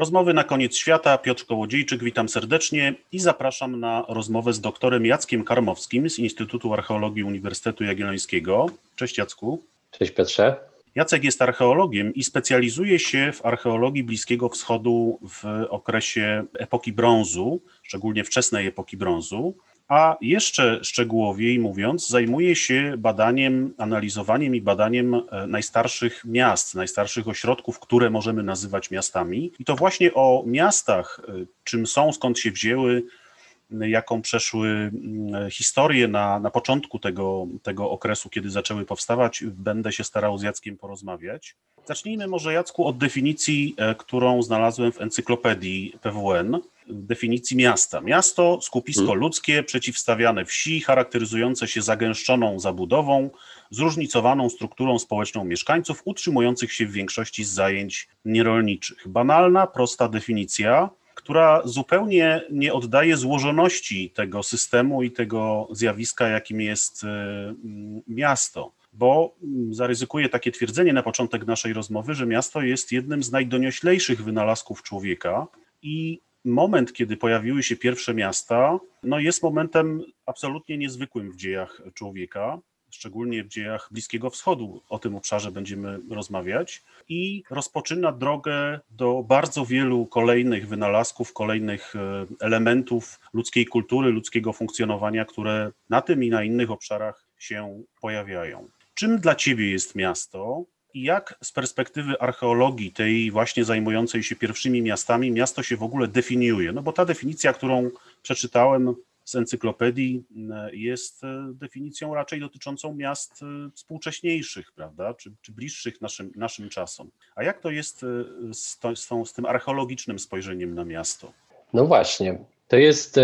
Rozmowy na koniec świata. Piotr Kołodziejczyk, witam serdecznie i zapraszam na rozmowę z doktorem Jackiem Karmowskim z Instytutu Archeologii Uniwersytetu Jagiellońskiego. Cześć Jacku. Cześć Piotrze. Jacek jest archeologiem i specjalizuje się w archeologii Bliskiego Wschodu w okresie epoki brązu, szczególnie wczesnej epoki brązu a jeszcze szczegółowiej mówiąc, zajmuje się badaniem, analizowaniem i badaniem e, najstarszych miast, najstarszych ośrodków, które możemy nazywać miastami. I to właśnie o miastach, e, czym są, skąd się wzięły, jaką przeszły historię na, na początku tego, tego okresu, kiedy zaczęły powstawać, będę się starał z Jackiem porozmawiać. Zacznijmy może, Jacku, od definicji, e, którą znalazłem w encyklopedii PWN, definicji miasta. Miasto, skupisko hmm. ludzkie, przeciwstawiane wsi, charakteryzujące się zagęszczoną zabudową, zróżnicowaną strukturą społeczną mieszkańców, utrzymujących się w większości z zajęć nierolniczych. Banalna, prosta definicja, która zupełnie nie oddaje złożoności tego systemu i tego zjawiska, jakim jest e, miasto. Bo zaryzykuję takie twierdzenie na początek naszej rozmowy, że miasto jest jednym z najdonioślejszych wynalazków człowieka i moment, kiedy pojawiły się pierwsze miasta, no jest momentem absolutnie niezwykłym w dziejach człowieka szczególnie w dziejach Bliskiego Wschodu. O tym obszarze będziemy rozmawiać. I rozpoczyna drogę do bardzo wielu kolejnych wynalazków, kolejnych e, elementów ludzkiej kultury, ludzkiego funkcjonowania, które na tym i na innych obszarach się pojawiają. Czym dla Ciebie jest miasto? Jak z perspektywy archeologii, tej właśnie zajmującej się pierwszymi miastami, miasto się w ogóle definiuje? No bo ta definicja, którą przeczytałem, z encyklopedii e, jest e, definicją raczej dotyczącą miast e, współcześniejszych, prawda, czy, czy bliższych naszym, naszym czasom. A jak to jest z, to, z, tą, z tym archeologicznym spojrzeniem na miasto? No właśnie, to jest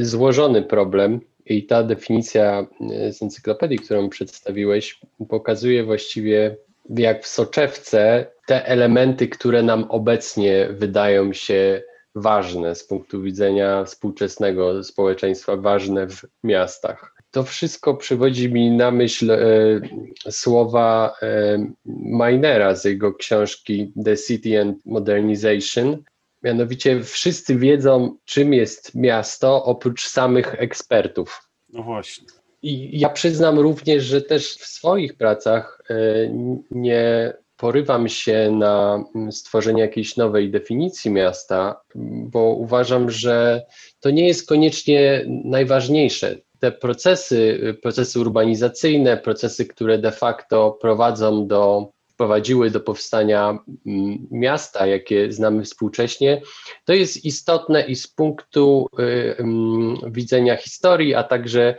złożony problem i ta definicja z encyklopedii, którą przedstawiłeś, pokazuje właściwie jak w soczewce te elementy, które nam obecnie wydają się ważne z punktu widzenia współczesnego społeczeństwa, ważne w miastach. To wszystko przywodzi mi na myśl e, słowa e, Minera z jego książki The City and Modernization. Mianowicie wszyscy wiedzą, czym jest miasto, oprócz samych ekspertów. No właśnie. I ja przyznam również, że też w swoich pracach e, nie porywam się na mm, stworzenie jakiejś nowej definicji miasta, bo uważam, że to nie jest koniecznie najważniejsze. Te procesy, procesy urbanizacyjne, procesy, które de facto prowadzą do, prowadziły do powstania mm, miasta, jakie znamy współcześnie, to jest istotne i z punktu y, mm, widzenia historii, a także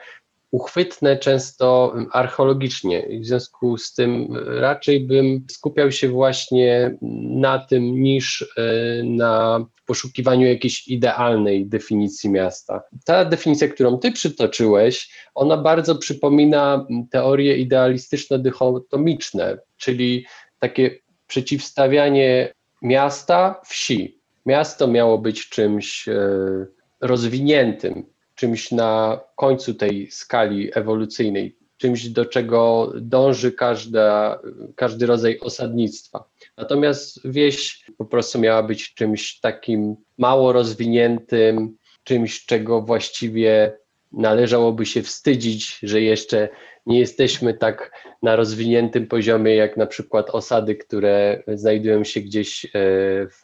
uchwytne często archeologicznie. W związku z tym raczej bym skupiał się właśnie na tym niż e, na poszukiwaniu jakiejś idealnej definicji miasta. Ta definicja, którą ty przytoczyłeś, ona bardzo przypomina teorie idealistyczno-dychotomiczne, czyli takie przeciwstawianie miasta wsi. Miasto miało być czymś e, rozwiniętym, czymś na końcu tej skali ewolucyjnej, czymś, do czego dąży każda, każdy rodzaj osadnictwa. Natomiast wieś po prostu miała być czymś takim mało rozwiniętym, czymś, czego właściwie należałoby się wstydzić, że jeszcze nie jesteśmy tak na rozwiniętym poziomie, jak na przykład osady, które znajdują się gdzieś e, w,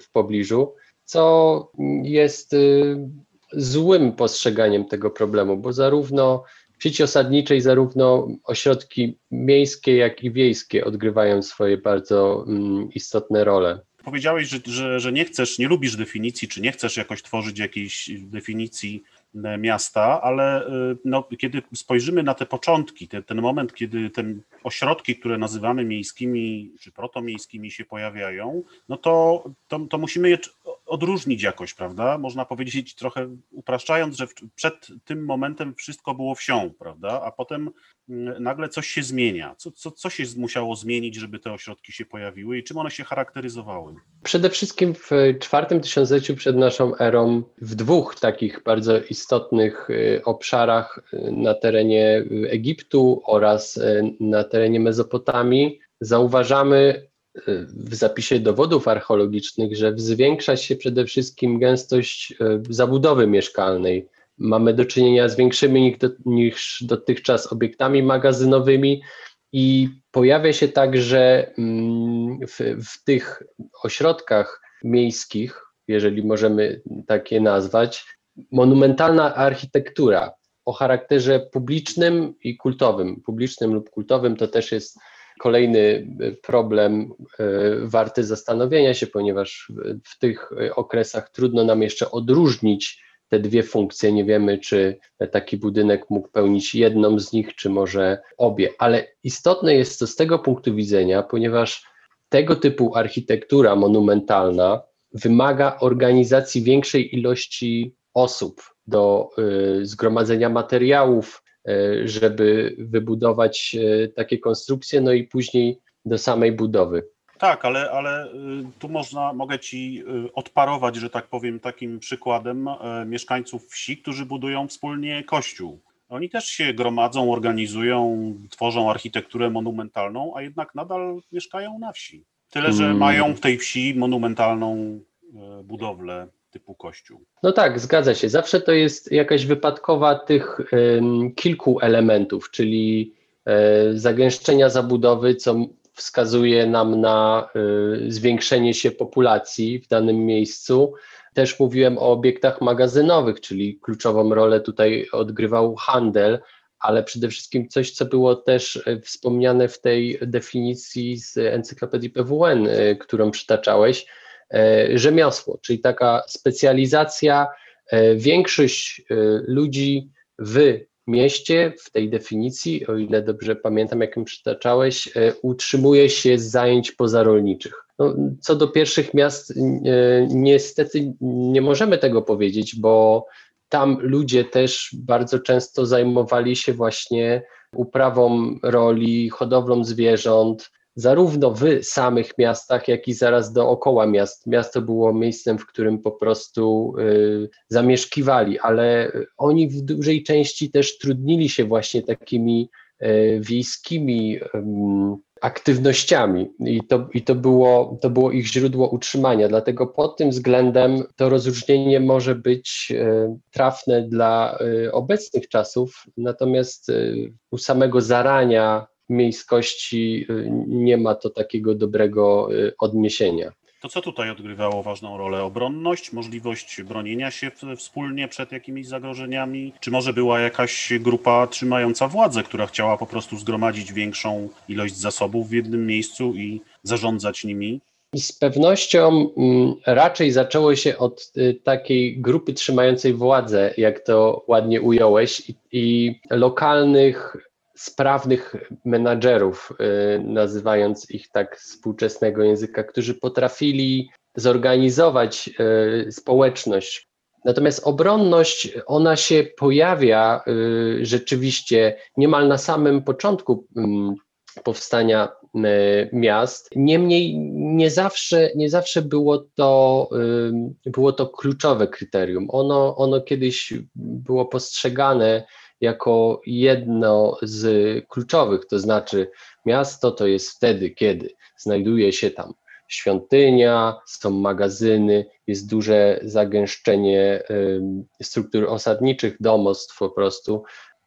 w pobliżu, co jest złym postrzeganiem tego problemu, bo zarówno w sieci osadniczej, zarówno ośrodki miejskie, jak i wiejskie odgrywają swoje bardzo mm, istotne role. Powiedziałeś, że, że, że nie chcesz, nie lubisz definicji, czy nie chcesz jakoś tworzyć jakiejś definicji e, miasta, ale e, no, kiedy spojrzymy na te początki, te, ten moment, kiedy te ośrodki, które nazywamy miejskimi czy protomiejskimi się pojawiają, no to, to, to musimy je odróżnić jakoś, prawda? Można powiedzieć trochę upraszczając, że przed tym momentem wszystko było wsią, prawda? A potem mm, nagle coś się zmienia. Co, co, co się musiało zmienić, żeby te ośrodki się pojawiły i czym one się charakteryzowały? Przede wszystkim w czwartym tysiącleciu przed naszą erą, w dwóch takich bardzo istotnych y, obszarach y, na terenie Egiptu oraz y, na terenie Mezopotamii, zauważamy w zapisie dowodów archeologicznych, że zwiększa się przede wszystkim gęstość zabudowy mieszkalnej. Mamy do czynienia z większymi niż dotychczas obiektami magazynowymi i pojawia się także mm, w, w tych ośrodkach miejskich, jeżeli możemy takie nazwać, monumentalna architektura o charakterze publicznym i kultowym. Publicznym lub kultowym to też jest kolejny problem e, warty zastanowienia się, ponieważ w tych okresach trudno nam jeszcze odróżnić te dwie funkcje. Nie wiemy, czy taki budynek mógł pełnić jedną z nich, czy może obie, ale istotne jest to z tego punktu widzenia, ponieważ tego typu architektura monumentalna wymaga organizacji większej ilości osób do zgromadzenia materiałów, żeby wybudować y, takie konstrukcje, no i później do samej budowy. Tak, ale, ale tu można, mogę ci odparować, że tak powiem, takim przykładem mieszkańców wsi, którzy budują wspólnie kościół. Oni też się gromadzą, organizują, tworzą architekturę monumentalną, a jednak nadal mieszkają na wsi. Tyle, że hmm. mają w tej wsi monumentalną budowlę typu kościół. No tak, zgadza się. Zawsze to jest jakaś wypadkowa tych kilku elementów, czyli e, zagęszczenia zabudowy, co wskazuje nam na e, zwiększenie się populacji w danym miejscu. Też mówiłem o obiektach magazynowych, czyli kluczową rolę tutaj odgrywał handel, ale przede wszystkim coś, co było też e, wspomniane w tej definicji z encyklopedii PWN, którą przytaczałeś, rzemiosło, czyli taka specjalizacja. E, większość e, ludzi w mieście, w tej definicji, o ile dobrze pamiętam, jak ją przytaczałeś, utrzymuje się z zajęć pozarolniczych. No, co do pierwszych miast, niestety nie możemy tego powiedzieć, bo tam ludzie też bardzo często zajmowali się właśnie uprawą roli, hodowlą zwierząt, zarówno w samych miastach, jak i zaraz dookoła miast. Miasto było miejscem, w którym po prostu y, zamieszkiwali, ale oni w dużej części też trudnili się właśnie takimi y, wiejskimi y, aktywnościami i, to, i to, było, to było ich źródło utrzymania. Dlatego pod tym względem to rozróżnienie może być y, trafne dla y, obecnych czasów, natomiast y, u samego zarania miejskości y, nie ma to takiego dobrego y, odniesienia. To co tutaj odgrywało ważną rolę? Obronność, możliwość bronienia się wspólnie przed jakimiś zagrożeniami? Czy może była jakaś grupa trzymająca władzę, która chciała po prostu zgromadzić większą ilość zasobów w jednym miejscu i zarządzać nimi? Z pewnością mm, raczej zaczęło się od y, takiej grupy trzymającej władzę, jak to ładnie ująłeś, i, i lokalnych sprawnych menadżerów, y, nazywając ich tak współczesnego języka, którzy potrafili zorganizować y, społeczność. Natomiast obronność, ona się pojawia y, rzeczywiście niemal na samym początku mm, powstania miast. Niemniej nie zawsze, nie zawsze było, to, było to kluczowe kryterium. Ono, ono kiedyś było postrzegane jako jedno z kluczowych, to znaczy miasto to jest wtedy, kiedy znajduje się tam świątynia, są magazyny, jest duże zagęszczenie struktur osadniczych, domostw po prostu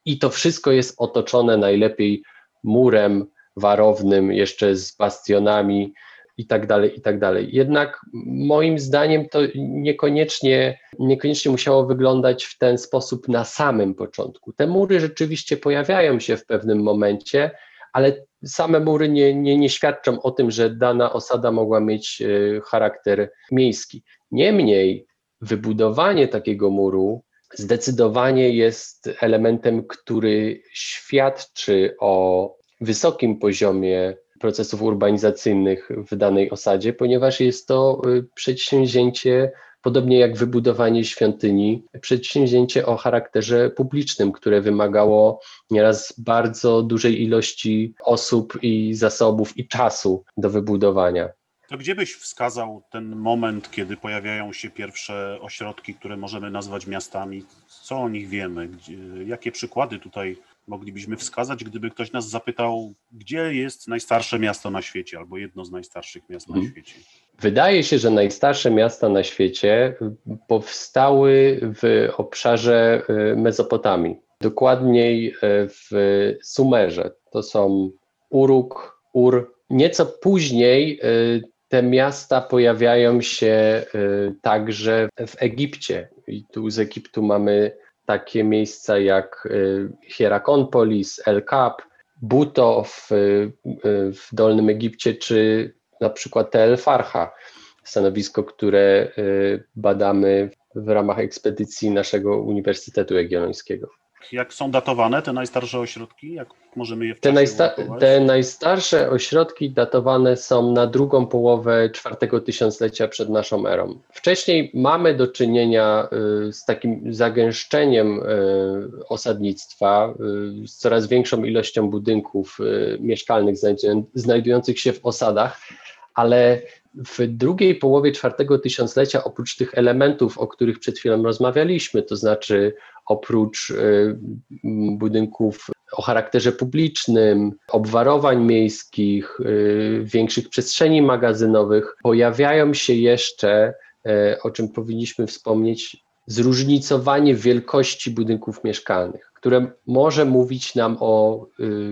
i to wszystko jest otoczone najlepiej murem warownym, jeszcze z bastionami, i tak dalej, i tak dalej. Jednak moim zdaniem to niekoniecznie, niekoniecznie musiało wyglądać w ten sposób na samym początku. Te mury rzeczywiście pojawiają się w pewnym momencie, ale same mury nie, nie, nie świadczą o tym, że dana osada mogła mieć e, charakter miejski. Niemniej wybudowanie takiego muru zdecydowanie jest elementem, który świadczy o wysokim poziomie procesów urbanizacyjnych w danej osadzie, ponieważ jest to y, przedsięwzięcie, podobnie jak wybudowanie świątyni, przedsięwzięcie o charakterze publicznym, które wymagało nieraz bardzo dużej ilości osób i zasobów i czasu do wybudowania. To gdzie byś wskazał ten moment, kiedy pojawiają się pierwsze ośrodki, które możemy nazwać miastami? Co o nich wiemy? Jakie przykłady tutaj moglibyśmy wskazać, gdyby ktoś nas zapytał, gdzie jest najstarsze miasto na świecie albo jedno z najstarszych miast na Mhm. świecie? Wydaje się, że najstarsze miasta na świecie powstały w obszarze y, Mezopotamii, dokładniej y, w Sumerze. To są Uruk, Ur. Nieco później y, te miasta pojawiają się także w Egipcie. I tu z Egiptu mamy takie miejsca jak y, Hierakonpolis, El Kap, Buto w, y, w Dolnym Egipcie, czy na przykład Tel Farha, stanowisko, które y, badamy w ramach ekspedycji naszego Uniwersytetu Jagiellońskiego. Jak są datowane te najstarsze ośrodki? Jak możemy je w Te, najsta- te najstarsze ośrodki datowane są na drugą połowę czwartego tysiąclecia przed naszą erą. Wcześniej mamy do czynienia y, z takim zagęszczeniem y, osadnictwa, y, z coraz większą ilością budynków mieszkalnych znajdują- znajdujących się w osadach, ale w drugiej połowie czwartego tysiąclecia, oprócz tych elementów, o których przed chwilą rozmawialiśmy, to znaczy oprócz y, budynków o charakterze publicznym, obwarowań miejskich, y, większych przestrzeni magazynowych, pojawiają się jeszcze, y, o czym powinniśmy wspomnieć, zróżnicowanie wielkości budynków mieszkalnych, które może mówić nam o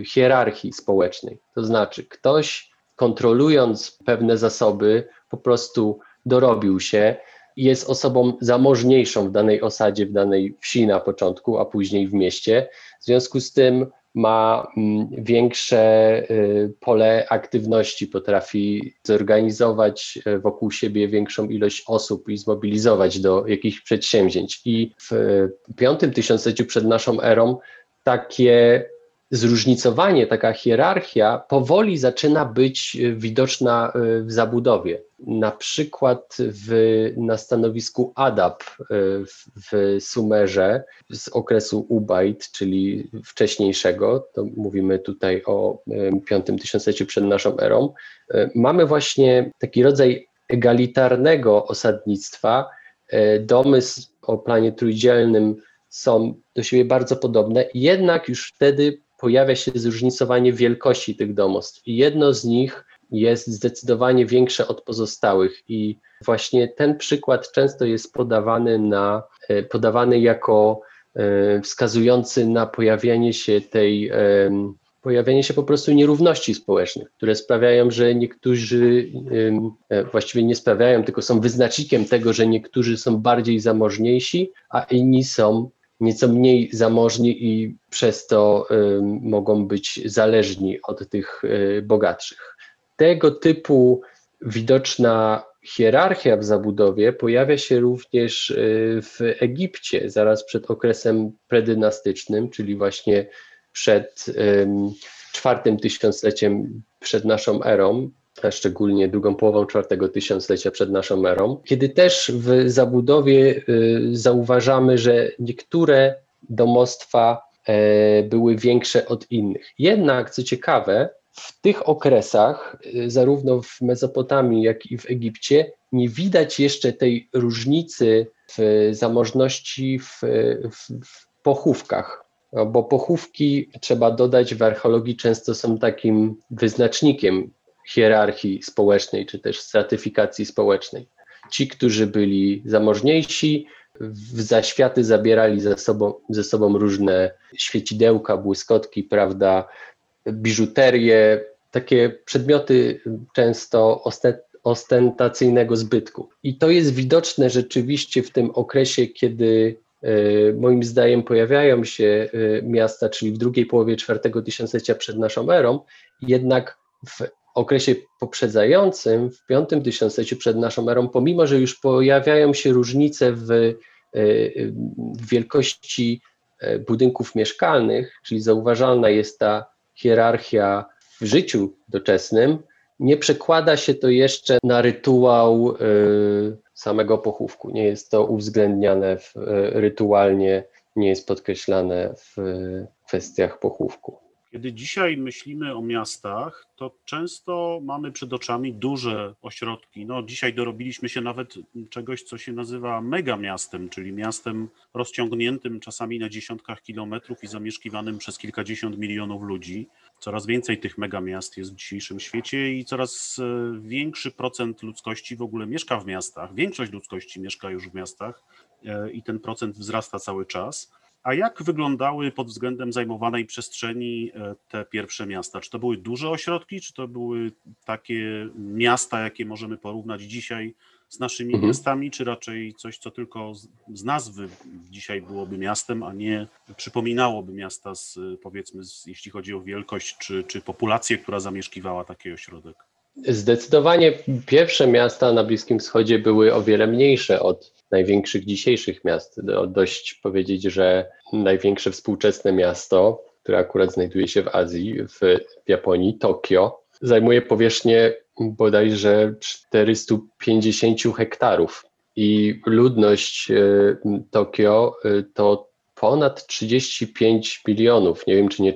hierarchii społecznej. To znaczy, ktoś kontrolując pewne zasoby, po prostu dorobił się i jest osobą zamożniejszą w danej osadzie, w danej wsi na początku, a później w mieście. W związku z tym ma mm, większe y, pole aktywności, potrafi zorganizować y, wokół siebie większą ilość osób i zmobilizować do jakichś przedsięwzięć. I w y, piątym tysiącleciu przed naszą erą takie zróżnicowanie, taka hierarchia powoli zaczyna być y, widoczna y, w zabudowie. Na przykład w, na stanowisku Adab y, w, w Sumerze z okresu Ubaid, czyli wcześniejszego, to mówimy tutaj o piątym tysiącleciu przed naszą erą, mamy właśnie taki rodzaj egalitarnego osadnictwa. Domy o planie trójdzielnym są do siebie bardzo podobne, jednak już wtedy pojawia się zróżnicowanie wielkości tych domostw. I jedno z nich jest zdecydowanie większe od pozostałych. I właśnie ten przykład często jest podawany, na, e, podawany jako e, wskazujący na pojawianie się tej, em, pojawianie się po prostu nierówności społecznych, które sprawiają, że niektórzy e, właściwie nie sprawiają, tylko są wyznacznikiem tego, że niektórzy są bardziej zamożniejsi, a inni są nieco mniej zamożni i przez to ym, mogą być zależni od tych y, bogatszych. Tego typu widoczna hierarchia w zabudowie pojawia się również y, w Egipcie, zaraz przed okresem predynastycznym, czyli właśnie przed ym, czwartym tysiącleciem przed naszą erą, a szczególnie drugą połową czwartego tysiąclecia przed naszą erą, kiedy też w zabudowie y, zauważamy, że niektóre domostwa e, były większe od innych. Jednak, co ciekawe, w tych okresach, y, zarówno w Mezopotamii, jak i w Egipcie, nie widać jeszcze tej różnicy w zamożności w, w, w pochówkach. No, Bo pochówki, trzeba dodać, w archeologii często są takim wyznacznikiem hierarchii społecznej, czy też stratyfikacji społecznej. Ci, którzy byli zamożniejsi, w zaświaty zabierali ze sobą, ze sobą różne świecidełka, błyskotki, prawda, biżuterię, takie przedmioty często oste- ostentacyjnego zbytku. I to jest widoczne rzeczywiście w tym okresie, kiedy e, moim zdaniem pojawiają się e, miasta, czyli w drugiej połowie czwartego tysiąclecia przed naszą erą, jednak w okresie poprzedzającym, w piątym tysiącleciu przed naszą erą, pomimo że już pojawiają się różnice w, e, w wielkości e, budynków mieszkalnych, czyli zauważalna jest ta hierarchia w życiu doczesnym, nie przekłada się to jeszcze na rytuał e, samego pochówku. Nie jest to uwzględniane w, rytualnie, nie jest podkreślane w kwestiach pochówku. Kiedy dzisiaj myślimy o miastach, to często mamy przed oczami duże ośrodki. No, dzisiaj dorobiliśmy się nawet czegoś, co się nazywa megamiastem, czyli miastem rozciągniętym czasami na dziesiątkach kilometrów i zamieszkiwanym przez kilkadziesiąt milionów ludzi. Coraz więcej tych megamiast jest w dzisiejszym świecie i coraz e, większy procent ludzkości w ogóle mieszka w miastach. Większość ludzkości mieszka już w miastach e, i ten procent wzrasta cały czas. A jak wyglądały pod względem zajmowanej przestrzeni e, te pierwsze miasta? Czy to były duże ośrodki, czy to były takie miasta, jakie możemy porównać dzisiaj z naszymi mhm. miastami, czy raczej coś, co tylko z, z nazwy dzisiaj byłoby miastem, a nie przypominałoby miasta, z, powiedzmy, z, jeśli chodzi o wielkość czy, czy populację, która zamieszkiwała taki ośrodek? Zdecydowanie pierwsze miasta na Bliskim Wschodzie były o wiele mniejsze od największych dzisiejszych miast. Dość powiedzieć, że największe współczesne miasto, które akurat znajduje się w Azji, w Japonii, Tokio, zajmuje powierzchnię bodajże 450 hektarów i ludność e, Tokio e, to ponad 35 milionów, nie wiem czy nie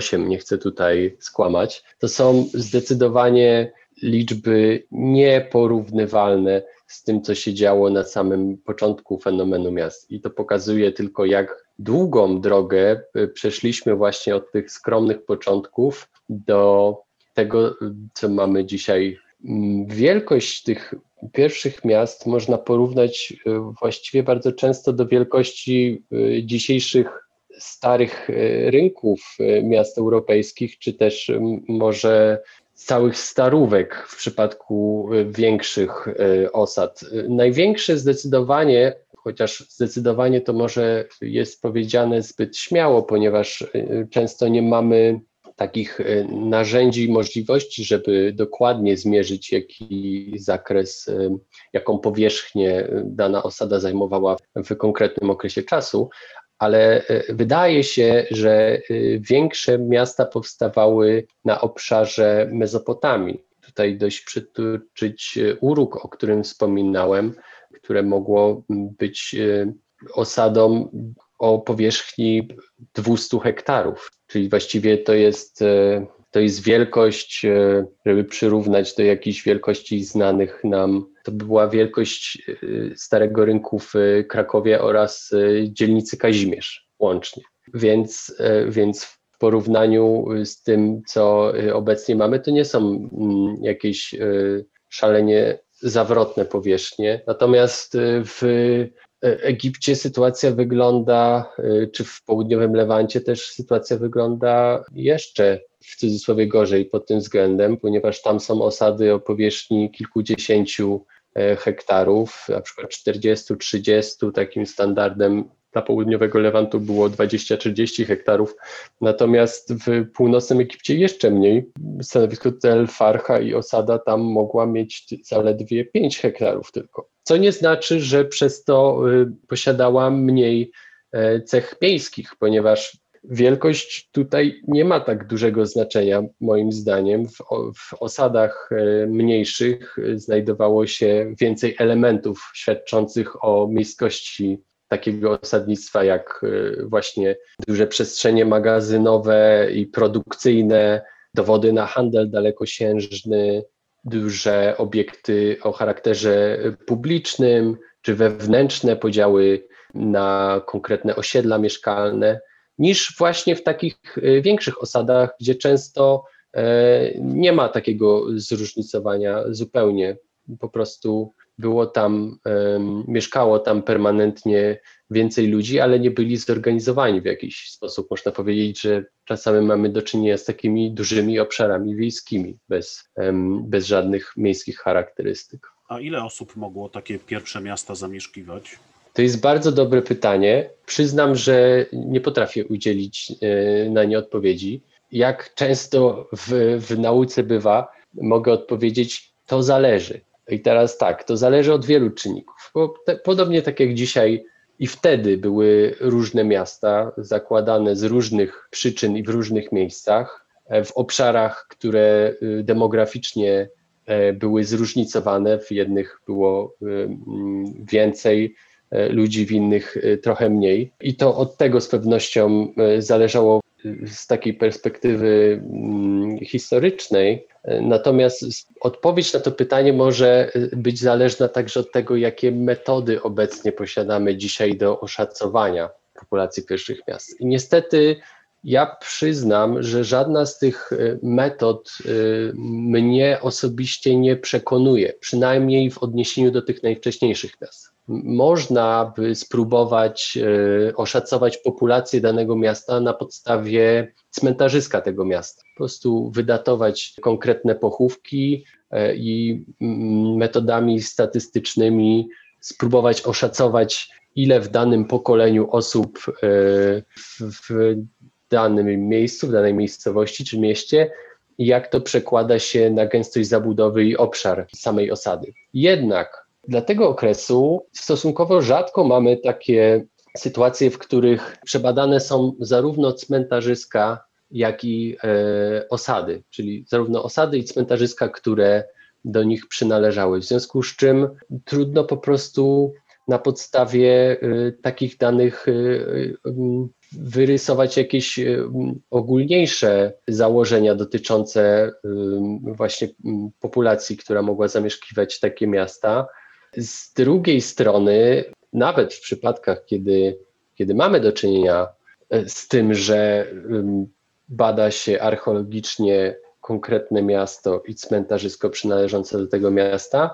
38, nie chcę tutaj skłamać. To są zdecydowanie liczby nieporównywalne z tym, co się działo na samym początku fenomenu miast. I to pokazuje tylko, jak długą drogę e, przeszliśmy właśnie od tych skromnych początków do tego, co mamy dzisiaj. Mm, wielkość tych pierwszych miast można porównać e, właściwie bardzo często do wielkości e, dzisiejszych starych rynków miast europejskich, czy też może całych starówek w przypadku y, większych osad. Największe zdecydowanie, chociaż zdecydowanie to może jest powiedziane zbyt śmiało, ponieważ często nie mamy takich narzędzi i możliwości, żeby dokładnie zmierzyć, jaki zakres, jaką powierzchnię dana osada zajmowała w konkretnym okresie czasu, ale e, wydaje się, że e, większe miasta powstawały na obszarze Mezopotamii. Tutaj dość przytoczyć e, Uruk, o którym wspominałem, które mogło być osadą o powierzchni 200 hektarów, czyli właściwie to jest to jest wielkość, e, żeby przyrównać do jakichś wielkości znanych nam, to by była wielkość e, Starego Rynku w Krakowie oraz e, dzielnicy Kazimierz łącznie. Więc, więc w porównaniu z tym, co obecnie mamy, to nie są mm, jakieś szalenie zawrotne powierzchnie. Natomiast w Egipcie sytuacja wygląda, czy w południowym Lewancie też sytuacja wygląda jeszcze w cudzysłowie gorzej pod tym względem, ponieważ tam są osady o powierzchni kilkudziesięciu e, hektarów, na przykład 40-30, takim standardem dla południowego Lewantu było 20-30 hektarów, natomiast w północnym Egipcie jeszcze mniej. Stanowisko Tel Farha i osada tam mogła mieć zaledwie 5 hektarów tylko. Co nie znaczy, że przez to y, posiadała mniej e, cech miejskich, ponieważ Wielkość tutaj nie ma tak dużego znaczenia, moim zdaniem. W, w, osadach e, mniejszych znajdowało się więcej elementów świadczących o miejskości takiego osadnictwa, jak e, właśnie duże przestrzenie magazynowe i produkcyjne, dowody na handel dalekosiężny, duże obiekty o charakterze publicznym czy wewnętrzne podziały na konkretne osiedla mieszkalne niż właśnie w takich e, większych osadach, gdzie często e, nie ma takiego zróżnicowania zupełnie. Po prostu było tam, mieszkało tam permanentnie więcej ludzi, ale nie byli zorganizowani w jakiś sposób. Można powiedzieć, że czasami mamy do czynienia z takimi dużymi obszarami wiejskimi, bez, bez żadnych miejskich charakterystyk. A ile osób mogło takie pierwsze miasta zamieszkiwać? To jest bardzo dobre pytanie. Przyznam, że nie potrafię udzielić e, na nie odpowiedzi. Jak często w, w nauce bywa, mogę odpowiedzieć, to zależy. I teraz tak, to zależy od wielu czynników. Bo te, podobnie tak jak dzisiaj i wtedy były różne miasta zakładane z różnych przyczyn i w różnych miejscach, e, w obszarach, które y, demograficznie e, były zróżnicowane. W jednych było y, mm, więcej E, ludzi, w innych e, trochę mniej. I to od tego z pewnością zależało, z takiej perspektywy mm, historycznej. Natomiast odpowiedź na to pytanie może być zależna także od tego, jakie metody obecnie posiadamy dzisiaj do oszacowania populacji pierwszych miast. I niestety ja przyznam, że żadna z tych y, metod y, mnie osobiście nie przekonuje, przynajmniej w odniesieniu do tych najwcześniejszych miast. Można by spróbować y, oszacować populację danego miasta na podstawie cmentarzyska tego miasta. Po prostu wydatować konkretne pochówki i mm, metodami statystycznymi spróbować oszacować, ile w danym pokoleniu osób w danym miejscu, w danej miejscowości czy mieście jak to przekłada się na gęstość zabudowy i obszar samej osady. Jednak dla tego okresu stosunkowo rzadko mamy takie sytuacje, w których przebadane są zarówno cmentarzyska, jak i e, osady, czyli zarówno osady i cmentarzyska, które do nich przynależały. W związku z czym trudno po prostu na podstawie e, takich danych e, wyrysować jakieś ogólniejsze założenia dotyczące właśnie populacji, która mogła zamieszkiwać takie miasta. Z drugiej strony, nawet w przypadkach, kiedy, kiedy mamy do czynienia e, z tym, że bada się archeologicznie konkretne miasto i cmentarzysko przynależące do tego miasta,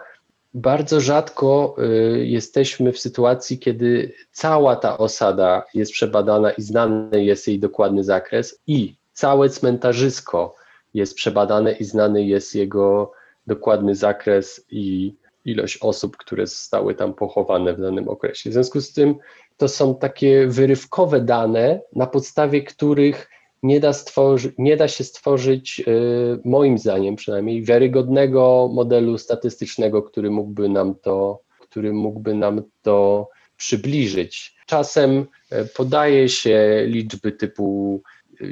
bardzo rzadko y, jesteśmy w sytuacji, kiedy cała ta osada jest przebadana i znany jest jej dokładny zakres i całe cmentarzysko jest przebadane i znany jest jego dokładny zakres i ilość osób, które zostały tam pochowane w danym okresie. W związku z tym to są takie wyrywkowe dane, na podstawie których nie da, stworzy, nie da się stworzyć, y, moim zdaniem przynajmniej, wiarygodnego modelu statystycznego, który mógłby nam to, który mógłby nam to przybliżyć. Czasem y, podaje się liczby typu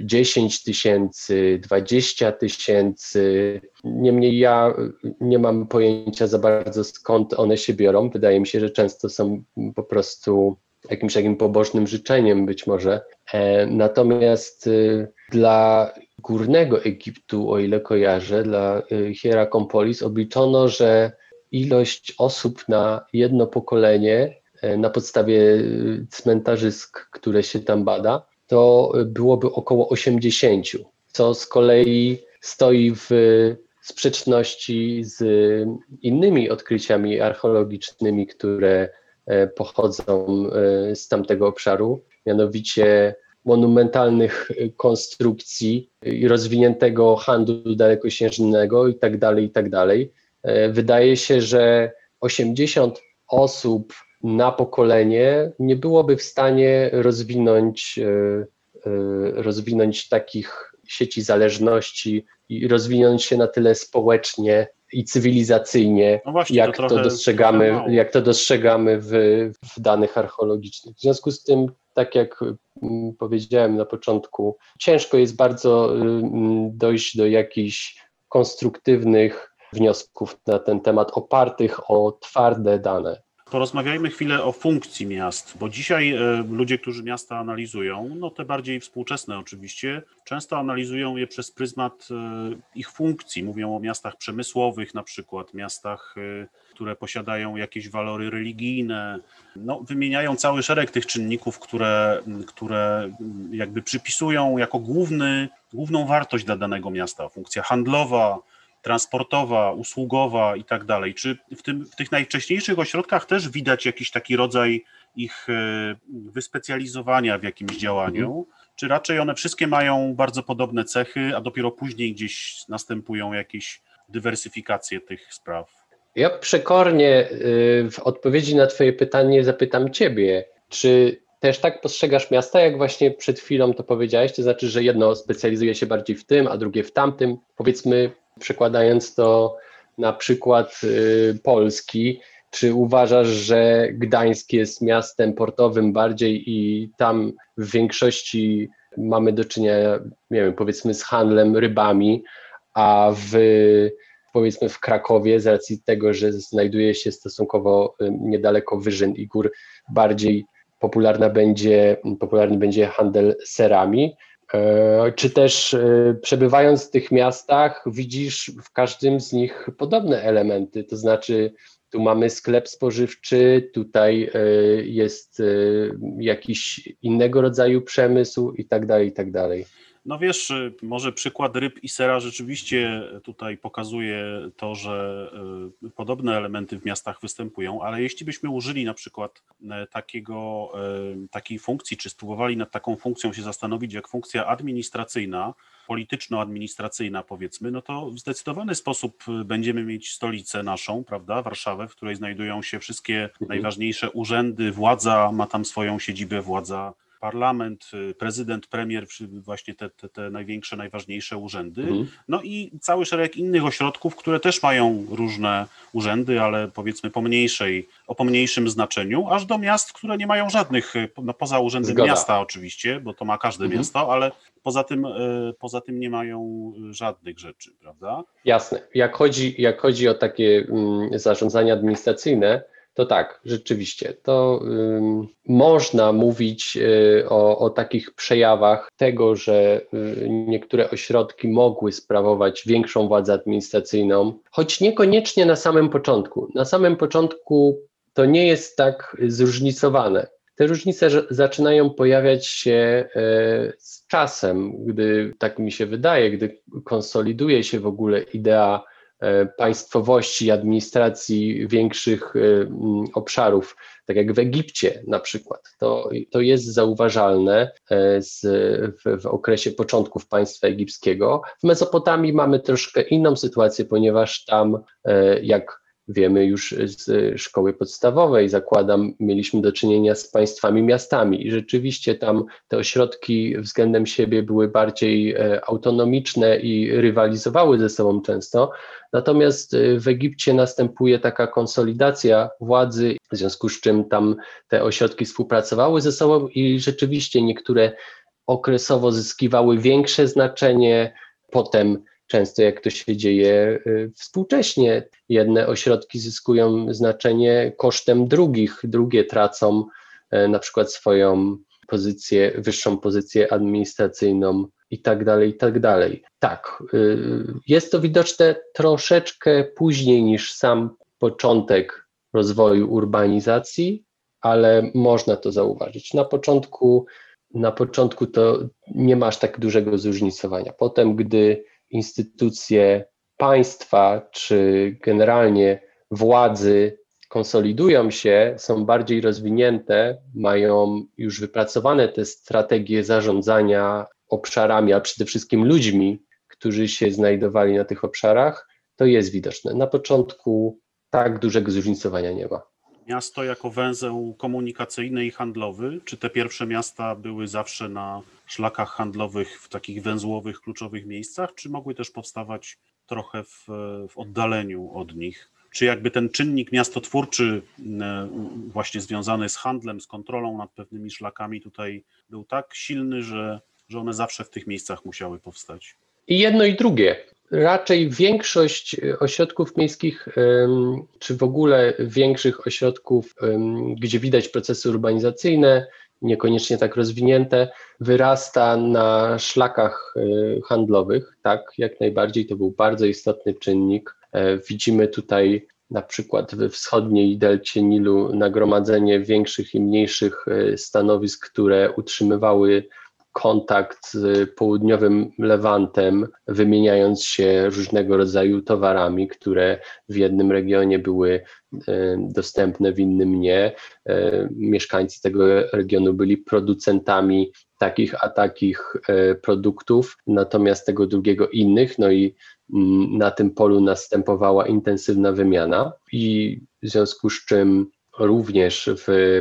10 tysięcy, 20 tysięcy. Niemniej ja nie mam pojęcia za bardzo skąd one się biorą. Wydaje mi się, że często są po prostu jakimś takim pobożnym życzeniem być może. E, natomiast y, dla górnego Egiptu, o ile kojarzę, dla y, Hierakompolis obliczono, że ilość osób na jedno pokolenie e, na podstawie cmentarzysk, które się tam bada, to byłoby około 80, co z kolei stoi w sprzeczności z innymi odkryciami archeologicznymi, które E, pochodzą e, z tamtego obszaru, mianowicie monumentalnych konstrukcji i rozwiniętego handlu dalekosiężnego i tak dalej, i tak. E, wydaje się, że 80 osób na pokolenie nie byłoby w stanie rozwinąć, rozwinąć takich sieci zależności i rozwinąć się na tyle społecznie i cywilizacyjnie, no właśnie, jak, to, to dostrzegamy, jak to dostrzegamy w, w danych archeologicznych. W związku z tym, tak jak mm, powiedziałem na początku, ciężko jest bardzo mm, dojść do jakichś konstruktywnych wniosków na ten temat, opartych o twarde dane. Porozmawiajmy chwilę o funkcji miast, bo dzisiaj e, ludzie, którzy miasta analizują, no te bardziej współczesne oczywiście, często analizują je przez pryzmat e, ich funkcji. Mówią o miastach przemysłowych, na przykład miastach, e, które posiadają jakieś walory religijne. No, wymieniają cały szereg tych czynników, które, które jakby przypisują jako główny, główną wartość dla danego miasta. Funkcja handlowa, transportowa, usługowa i tak dalej. Czy w, tym, w tych najwcześniejszych ośrodkach też widać jakiś taki rodzaj ich e, wyspecjalizowania w jakimś działaniu? Mhm. Czy raczej one wszystkie mają bardzo podobne cechy, a dopiero później gdzieś następują jakieś dywersyfikacje tych spraw? Ja przekornie y, w odpowiedzi na Twoje pytanie zapytam Ciebie, czy też tak postrzegasz miasta, jak właśnie przed chwilą to powiedziałeś, to znaczy, że jedno specjalizuje się bardziej w tym, a drugie w tamtym. Powiedzmy, Przekładając to na przykład y, Polski, czy uważasz, że Gdańsk jest miastem portowym bardziej i tam w większości mamy do czynienia, nie wiem, powiedzmy z handlem rybami, a w powiedzmy w Krakowie, z racji tego, że znajduje się stosunkowo y, niedaleko wyżyn i gór, bardziej popularna będzie, popularny będzie handel serami, E, czy też e, przebywając w tych miastach, widzisz w każdym z nich podobne elementy, to znaczy tu mamy sklep spożywczy, tutaj e, jest jakiś innego rodzaju przemysł i tak dalej, i tak dalej. No wiesz, może przykład ryb i sera rzeczywiście tutaj pokazuje to, że y, podobne elementy w miastach występują, ale jeśli byśmy użyli na przykład e, takiego, e, takiej funkcji, czy spróbowali nad taką funkcją się zastanowić, jak funkcja administracyjna, polityczno-administracyjna powiedzmy, no to w zdecydowany sposób będziemy mieć stolicę naszą, prawda, Warszawę, w której znajdują się wszystkie mhm. najważniejsze urzędy, władza ma tam swoją siedzibę, władza parlament, y, prezydent, premier, właśnie te, te, te największe, najważniejsze urzędy. Mhm. No i cały szereg innych ośrodków, które też mają różne urzędy, ale powiedzmy pomniejszej, o pomniejszym znaczeniu, aż do miast, które nie mają żadnych, y, no poza urzędem Zgoda. miasta oczywiście, bo to ma każde mhm. miasto, ale poza tym, y, poza tym nie mają żadnych rzeczy, prawda? Jasne. Jak chodzi, jak chodzi o takie mm, zarządzanie administracyjne, to tak, rzeczywiście, to można mówić y, o, o, takich przejawach tego, że y, niektóre ośrodki mogły sprawować większą władzę administracyjną, choć niekoniecznie na samym początku. Na samym początku to nie jest tak zróżnicowane. Te różnice zaczynają pojawiać się y, z czasem, gdy, tak mi się wydaje, gdy konsoliduje się w ogóle idea E, państwowości, administracji większych e, obszarów, tak jak w Egipcie na przykład. To, to jest zauważalne e, z, w, w okresie początków państwa egipskiego. W Mezopotamii mamy troszkę inną sytuację, ponieważ tam, jak wiemy już z szkoły podstawowej, zakładam, mieliśmy do czynienia z państwami miastami. I rzeczywiście tam te ośrodki względem siebie były bardziej e, autonomiczne i rywalizowały ze sobą często. Natomiast e, w Egipcie następuje taka konsolidacja władzy, w związku z czym tam te ośrodki współpracowały ze sobą i rzeczywiście niektóre okresowo zyskiwały większe znaczenie, potem często jak to się dzieje y, współcześnie. Jedne ośrodki zyskują znaczenie kosztem drugich, drugie tracą e, na przykład swoją pozycję, wyższą pozycję administracyjną i tak dalej, i tak dalej. Tak, y, jest to widoczne troszeczkę później niż sam początek rozwoju urbanizacji, ale można to zauważyć. Na początku, na początku to nie masz tak dużego zróżnicowania. Potem, gdy instytucje państwa czy generalnie władzy konsolidują się, są bardziej rozwinięte, mają już wypracowane te strategie zarządzania obszarami, a przede wszystkim ludźmi, którzy się znajdowali na tych obszarach, to jest widoczne. Na początku tak dużego zróżnicowania nie ma. Miasto jako węzeł komunikacyjny i handlowy, czy te pierwsze miasta były zawsze na szlakach handlowych, w takich węzłowych, kluczowych miejscach, czy mogły też powstawać trochę w, w oddaleniu od nich? Czy jakby ten czynnik miastotwórczy, e, właśnie związany z handlem, z kontrolą nad pewnymi szlakami, tutaj był tak silny, że, że one zawsze w tych miejscach musiały powstać? I jedno i drugie. Raczej większość ośrodków miejskich, czy w ogóle większych ośrodków, gdzie widać procesy urbanizacyjne, niekoniecznie tak rozwinięte, wyrasta na szlakach y, handlowych, tak, jak najbardziej to był bardzo istotny czynnik. E, widzimy tutaj na przykład we wschodniej delcie Nilu nagromadzenie większych i mniejszych y, stanowisk, które utrzymywały kontakt z południowym Lewantem, wymieniając się różnego rodzaju towarami, które w jednym regionie były e, dostępne, w innym nie. E, mieszkańcy tego regionu byli producentami takich a takich e, produktów, natomiast tego drugiego innych, no i mm, na tym polu następowała intensywna wymiana i w związku z czym również w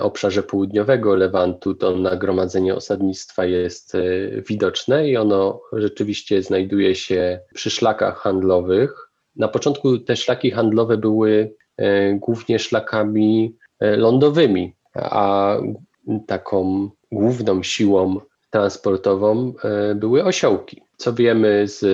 obszarze południowego Lewantu to nagromadzenie osadnictwa jest e, widoczne i ono rzeczywiście znajduje się przy szlakach handlowych. Na początku te szlaki handlowe były e, głównie szlakami lądowymi, a taką główną siłą transportową były osiołki, co wiemy z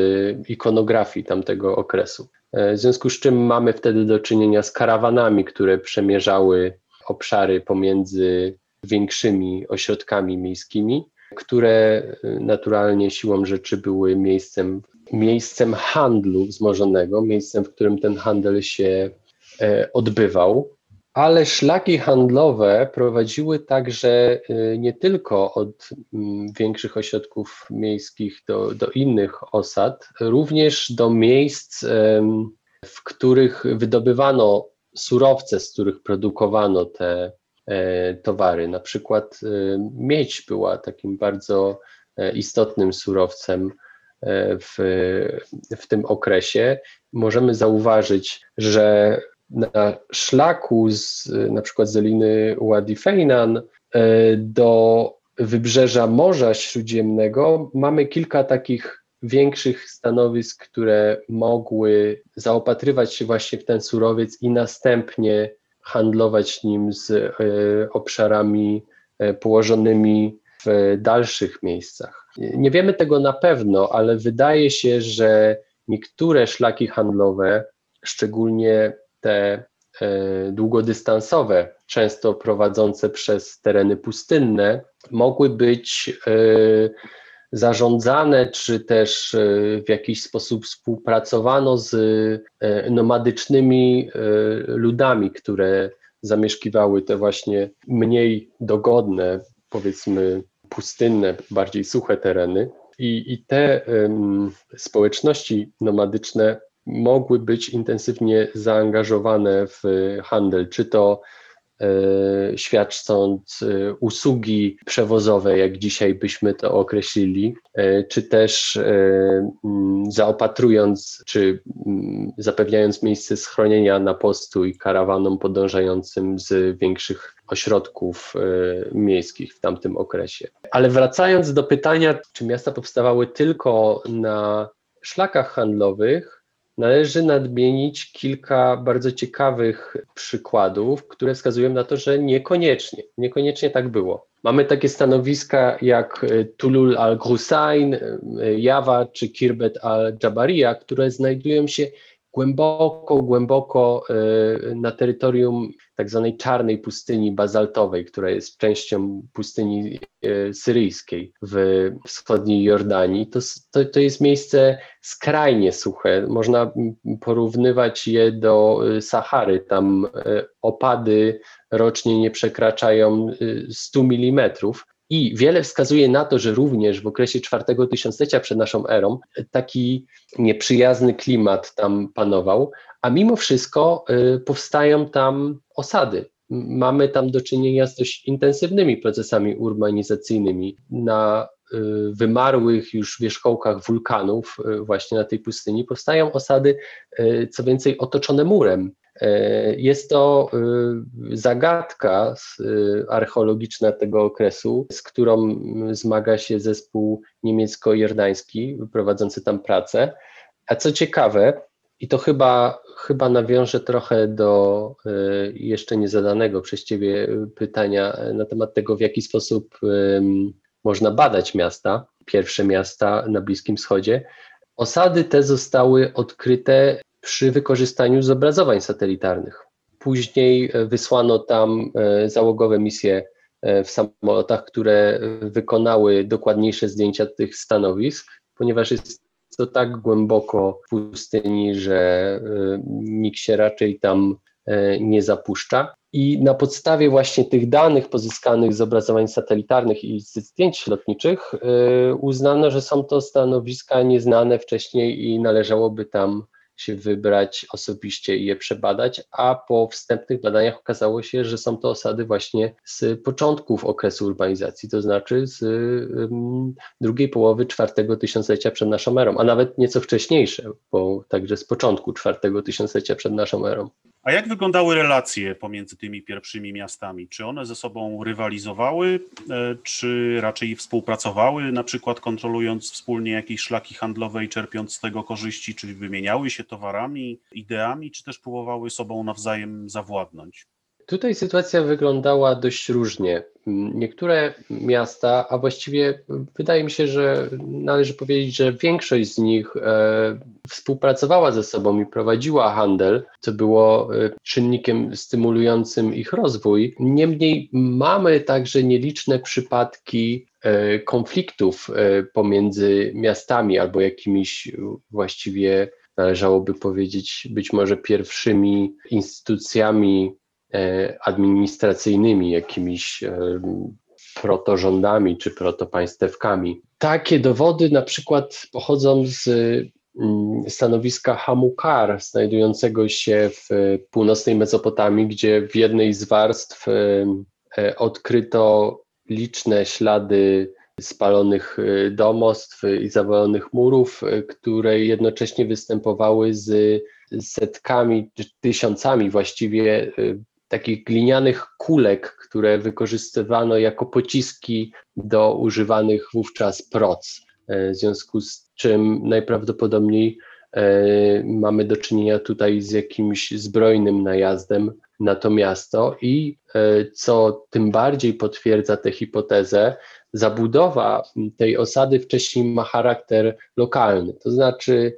ikonografii tamtego okresu. W związku z czym mamy wtedy do czynienia z karawanami, które przemierzały obszary pomiędzy większymi ośrodkami miejskimi które naturalnie siłą rzeczy były miejscem, miejscem handlu wzmożonego, miejscem, w którym ten handel się e, odbywał. Ale szlaki handlowe prowadziły także e, nie tylko od mm, większych ośrodków miejskich do, do innych osad, również do miejsc, w których wydobywano surowce, z których produkowano te e, towary. Na przykład e, miedź była takim bardzo e, istotnym surowcem w, w tym okresie. Możemy zauważyć, że na szlaku z na przykład z Doliny Wadi Feinan do wybrzeża Morza Śródziemnego mamy kilka takich większych stanowisk, które mogły zaopatrywać się właśnie w ten surowiec i następnie handlować nim z e, obszarami e, położonymi w dalszych miejscach. Nie wiemy tego na pewno, ale wydaje się, że niektóre szlaki handlowe, szczególnie te e, długodystansowe, często prowadzące przez tereny pustynne, mogły być zarządzane, czy też e, w jakiś sposób współpracowano z e, nomadycznymi e, ludami, które zamieszkiwały te właśnie mniej dogodne, powiedzmy pustynne, bardziej suche tereny. I, i te um, społeczności nomadyczne mogły być intensywnie zaangażowane w handel, czy to świadcząc e, usługi przewozowe, jak dzisiaj byśmy to określili, e, czy też mm, zaopatrując, czy mm, zapewniając miejsce schronienia na postój karawanom podążającym z większych ośrodków miejskich w tamtym okresie. Ale wracając do pytania, czy miasta powstawały tylko na szlakach handlowych, Należy nadmienić kilka bardzo ciekawych przykładów, które wskazują na to, że niekoniecznie, niekoniecznie tak było. Mamy takie stanowiska jak Tulul al-Grusain, Jawa czy Kirbet al-Jabaria, które znajdują się głęboko, głęboko e, na terytorium tak zwanej czarnej pustyni bazaltowej, która jest częścią pustyni e, syryjskiej w wschodniej Jordanii. To, to, to jest miejsce skrajnie suche. Można porównywać je do e, Sahary. Tam opady rocznie nie przekraczają 100 mm. I wiele wskazuje na to, że również w okresie czwartego tysiąclecia przed naszą erą taki nieprzyjazny klimat tam panował, a mimo wszystko y, powstają tam osady. Mamy tam do czynienia z dość intensywnymi procesami urbanizacyjnymi. Na y, wymarłych już wierzchołkach wulkanów, y, właśnie na tej pustyni, powstają osady, co więcej, otoczone murem. E, jest to y, zagadka y, archeologiczna tego okresu, z którą zmaga się zespół niemiecko-jordański prowadzący tam pracę. A co ciekawe, i to chyba, chyba nawiążę trochę do y, jeszcze niezadanego przez Ciebie pytania na temat tego, w jaki sposób można badać miasta, pierwsze miasta na Bliskim Wschodzie. Osady te zostały odkryte przy wykorzystaniu zobrazowań satelitarnych. Później e, wysłano tam e, załogowe misje e, w samolotach, które wykonały dokładniejsze zdjęcia tych stanowisk, ponieważ jest to tak głęboko w pustyni, że nikt się raczej tam nie zapuszcza. I na podstawie właśnie tych danych pozyskanych z obrazowań satelitarnych i z zdjęć lotniczych uznano, że są to stanowiska nieznane wcześniej i należałoby tam się wybrać osobiście i je przebadać, a po wstępnych badaniach okazało się, że są to osady właśnie z początków okresu urbanizacji, to znaczy z drugiej połowy czwartego tysiąclecia przed naszą erą, a nawet nieco wcześniejsze, bo także z początku czwartego tysiąclecia przed naszą erą. A jak wyglądały relacje pomiędzy tymi pierwszymi miastami? Czy one ze sobą rywalizowały, e, czy raczej współpracowały, na przykład kontrolując wspólnie jakieś szlaki handlowe i czerpiąc z tego korzyści, czyli wymieniały się towarami, ideami, czy też próbowały sobą nawzajem zawładnąć? Tutaj sytuacja wyglądała dość różnie. Niektóre miasta, a właściwie wydaje mi się, że należy powiedzieć, że większość z nich e, współpracowała ze sobą i prowadziła handel, co było e, czynnikiem stymulującym ich rozwój. Niemniej mamy także nieliczne przypadki e, konfliktów pomiędzy miastami albo jakimiś właściwie należałoby powiedzieć, być może pierwszymi instytucjami administracyjnymi, jakimiś e, protorządami czy protopaństewkami. Takie dowody na przykład pochodzą z mm, stanowiska Hamukar, znajdującego się w północnej Mezopotamii, gdzie w jednej z warstw e, odkryto liczne ślady spalonych domostw i zawalonych murów, które jednocześnie występowały z setkami, tysiącami właściwie takich glinianych kulek, które wykorzystywano jako pociski do używanych wówczas proc. E, w związku z czym najprawdopodobniej e, mamy do czynienia tutaj z jakimś zbrojnym najazdem na to miasto i e, co tym bardziej potwierdza tę hipotezę, zabudowa tej osady wcześniej ma charakter lokalny, to znaczy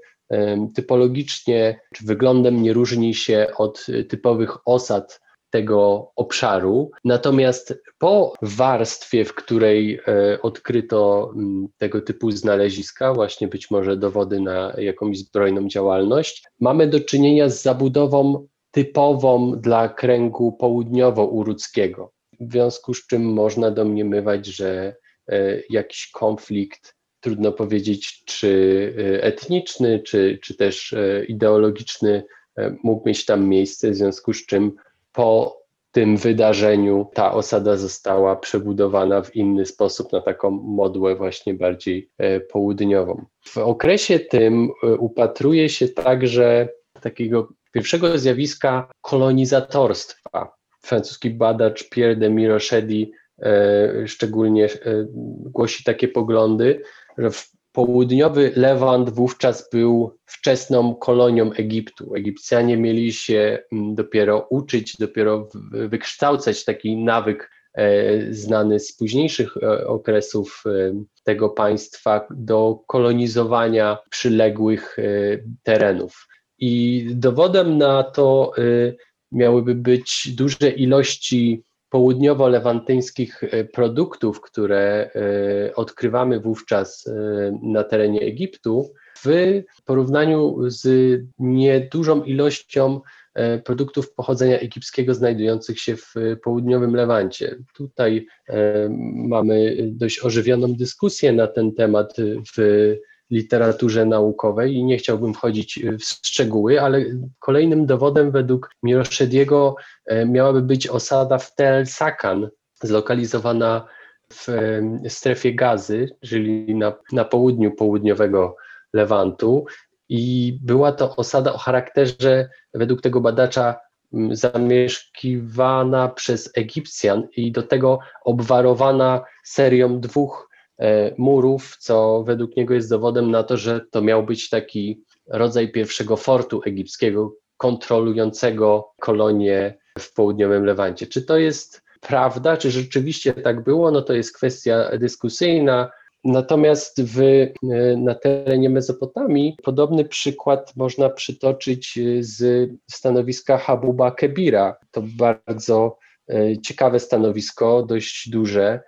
typologicznie czy wyglądem nie różni się od typowych osad tego obszaru. Natomiast po warstwie, w której e, odkryto mm, tego typu znaleziska, właśnie być może dowody na jakąś zbrojną działalność, mamy do czynienia z zabudową typową dla kręgu południowo-uruckiego. W związku z czym można domniemywać, że e, jakiś konflikt, trudno powiedzieć, czy e, etniczny, czy, czy też ideologiczny, mógł mieć tam miejsce, w związku z czym po tym wydarzeniu ta osada została przebudowana w inny sposób, na taką modłę właśnie bardziej e, południową. W okresie tym e, upatruje się także takiego pierwszego zjawiska kolonizatorstwa. Francuski badacz Pierre de Mirochedi e, szczególnie głosi takie poglądy, że w Południowy Lewant wówczas był wczesną kolonią Egiptu. Egipcjanie mieli się mm, dopiero uczyć, dopiero wykształcać taki nawyk e, znany z późniejszych e, okresów e, tego państwa do kolonizowania przyległych terenów. I dowodem na to miałyby być duże ilości południowo-lewantyńskich e, produktów, które e, odkrywamy wówczas e, na terenie Egiptu, w porównaniu z niedużą ilością produktów pochodzenia egipskiego znajdujących się w południowym Lewancie. Tutaj mamy dość ożywioną dyskusję na ten temat w literaturze naukowej i nie chciałbym wchodzić w szczegóły, ale kolejnym dowodem według Miroszediego e, miałaby być osada w Tel Sakan, zlokalizowana w strefie gazy, czyli na, na południu południowego Lewantu. I była to osada o charakterze, według tego badacza, zamieszkiwana przez Egipcjan i do tego obwarowana serią dwóch E, murów, co według niego jest dowodem na to, że to miał być taki rodzaj pierwszego fortu egipskiego kontrolującego kolonie w południowym Lewancie. Czy to jest prawda, czy rzeczywiście tak było? No to jest kwestia dyskusyjna. Natomiast w, e, na terenie Mezopotamii podobny przykład można przytoczyć z stanowiska Habuba Kebira. To bardzo e, ciekawe stanowisko, dość duże,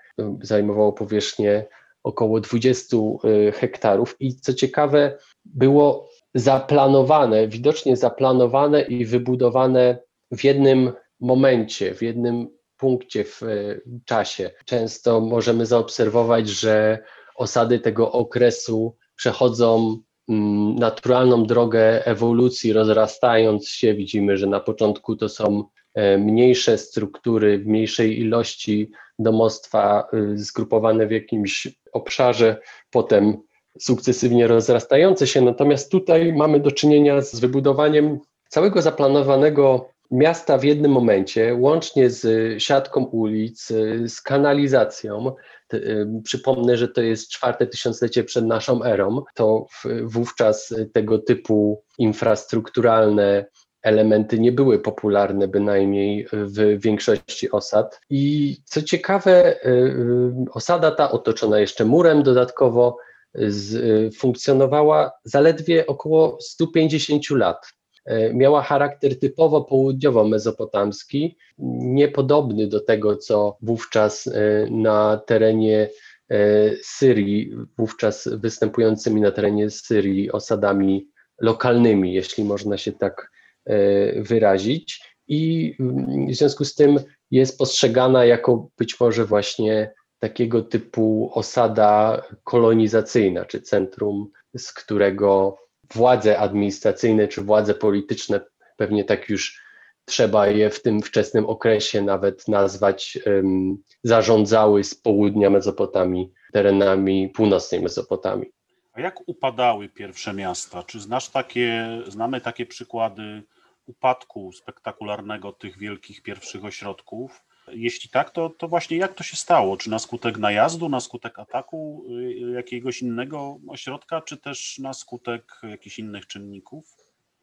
zajmowało powierzchnię około 20 y, hektarów i co ciekawe, było zaplanowane, widocznie zaplanowane i wybudowane w jednym momencie, w jednym punkcie w y, czasie. Często możemy zaobserwować, że osady tego okresu przechodzą mm, naturalną drogę ewolucji, rozrastając się. Widzimy, że na początku to są e, mniejsze struktury, w mniejszej ilości domostwa y, zgrupowane w jakimś obszarze, potem sukcesywnie rozrastające się. Natomiast tutaj mamy do czynienia z wybudowaniem całego zaplanowanego miasta w jednym momencie, łącznie z siatką ulic, z kanalizacją. Y, przypomnę, że to jest czwarte tysiąclecie przed naszą erą. To wówczas tego typu infrastrukturalne elementy nie były popularne bynajmniej w większości osad. I co ciekawe, osada ta otoczona jeszcze murem dodatkowo z, funkcjonowała zaledwie około 150 lat. Miała charakter typowo południowo-mezopotamski, niepodobny do tego, co wówczas na terenie Syrii, wówczas występującymi na terenie Syrii osadami lokalnymi, jeśli można się tak wyrazić. I w związku z tym jest postrzegana jako być może właśnie takiego typu osada kolonizacyjna, czy centrum, z którego władze administracyjne czy władze polityczne, pewnie tak już trzeba je w tym wczesnym okresie nawet nazwać, um, zarządzały z południa Mezopotamii terenami północnej Mezopotamii. A jak upadały pierwsze miasta? Czy znasz takie, znamy takie przykłady upadku spektakularnego tych wielkich pierwszych ośrodków? Jeśli tak, to, to właśnie jak to się stało? Czy na skutek najazdu, na skutek ataku y, jakiegoś innego ośrodka, czy też na skutek jakichś innych czynników?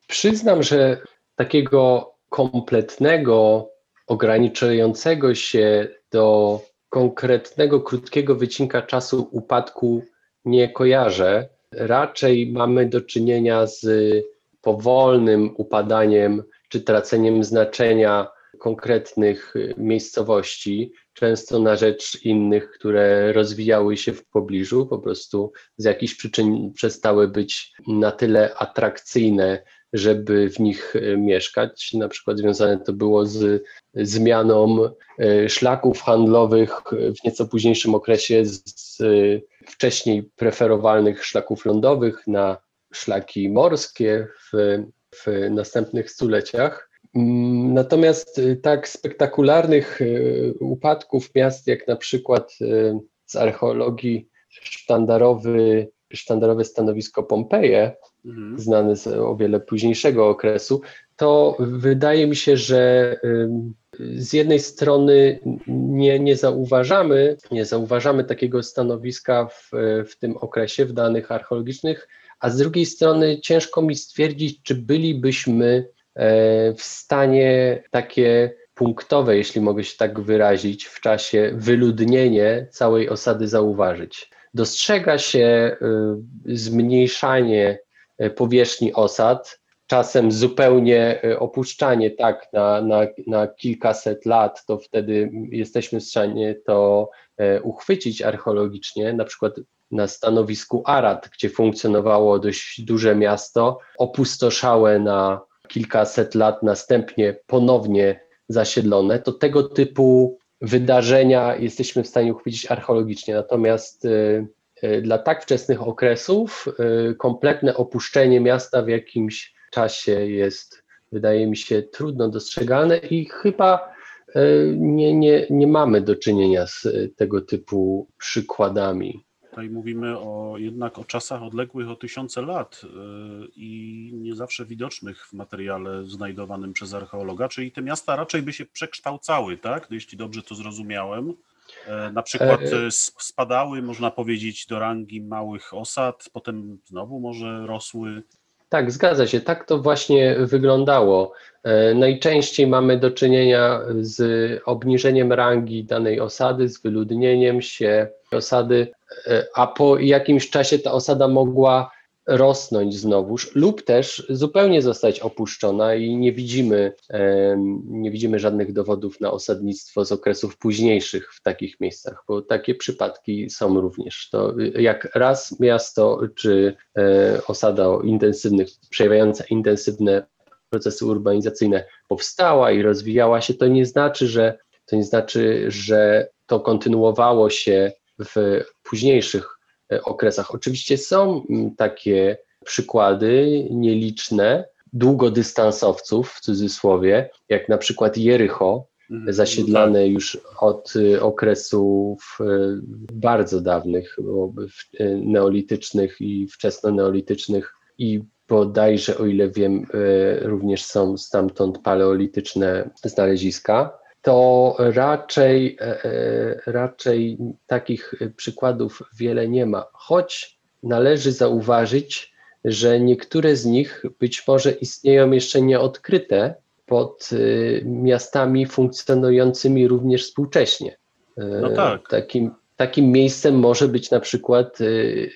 Przyznam, że takiego kompletnego, ograniczającego się do konkretnego, krótkiego wycinka czasu upadku nie kojarzę. Raczej mamy do czynienia z powolnym upadaniem czy traceniem znaczenia konkretnych miejscowości, często na rzecz innych, które rozwijały się w pobliżu, po prostu z jakichś przyczyn przestały być na tyle atrakcyjne, żeby w nich e, mieszkać. Na przykład związane to było z zmianą e, szlaków handlowych w nieco późniejszym okresie z wcześniej preferowalnych szlaków lądowych na szlaki morskie w, w następnych stuleciach. Mm, natomiast e, tak spektakularnych upadków miast, jak na przykład z archeologii sztandarowy, sztandarowe stanowisko Pompeje, mhm. znany z o wiele późniejszego okresu, to wydaje mi się, że z jednej strony nie, nie zauważamy, nie zauważamy takiego stanowiska w, w tym okresie, w danych archeologicznych, a z drugiej strony ciężko mi stwierdzić, czy bylibyśmy e, w stanie takie punktowe, jeśli mogę się tak wyrazić, w czasie wyludnienie całej osady zauważyć. Dostrzega się y, zmniejszanie E, powierzchni osad, czasem zupełnie e, opuszczanie tak na, na, na kilkaset lat, to wtedy jesteśmy w stanie to e, uchwycić archeologicznie, na przykład na stanowisku Arad, gdzie funkcjonowało dość duże miasto, opustoszałe na kilkaset lat, następnie ponownie zasiedlone, to tego typu wydarzenia jesteśmy w stanie uchwycić archeologicznie. Natomiast E, dla tak wczesnych okresów kompletne opuszczenie miasta w jakimś czasie jest, wydaje mi się, trudno dostrzegalne i chyba e, nie, nie, nie mamy do czynienia z tego typu przykładami. Tutaj mówimy o, jednak o czasach odległych o tysiące lat i nie zawsze widocznych w materiale znajdowanym przez archeologa, czyli te miasta raczej by się przekształcały, tak? Jeśli dobrze to zrozumiałem. E, na przykład e, e, spadały, można powiedzieć, do rangi małych osad, potem znowu może rosły. Tak, zgadza się. Tak to właśnie wyglądało. Najczęściej mamy do czynienia z obniżeniem rangi danej osady, z wyludnieniem się osady, a po jakimś czasie ta osada mogła rosnąć znowuż, lub też zupełnie zostać opuszczona i nie widzimy, nie widzimy żadnych dowodów na osadnictwo z okresów późniejszych w takich miejscach, bo takie przypadki są również. To jak raz miasto czy e, osada o intensywnych, przejawiająca intensywne procesy urbanizacyjne powstała i rozwijała się, to nie znaczy, że to nie znaczy, że to kontynuowało się w późniejszych okresach. Oczywiście są mm, takie przykłady nieliczne długodystansowców w cudzysłowie, jak na przykład Jericho, mhm. zasiedlane już od y, okresów y, bardzo dawnych, neolitycznych i wczesnoneolitycznych i bodajże, o ile wiem, również są stamtąd paleolityczne znaleziska to raczej, e, e, raczej takich przykładów wiele nie ma. Choć należy zauważyć, że niektóre z nich być może istnieją jeszcze nieodkryte pod y, miastami funkcjonującymi również współcześnie. No tak. Takim, takim miejscem może być na przykład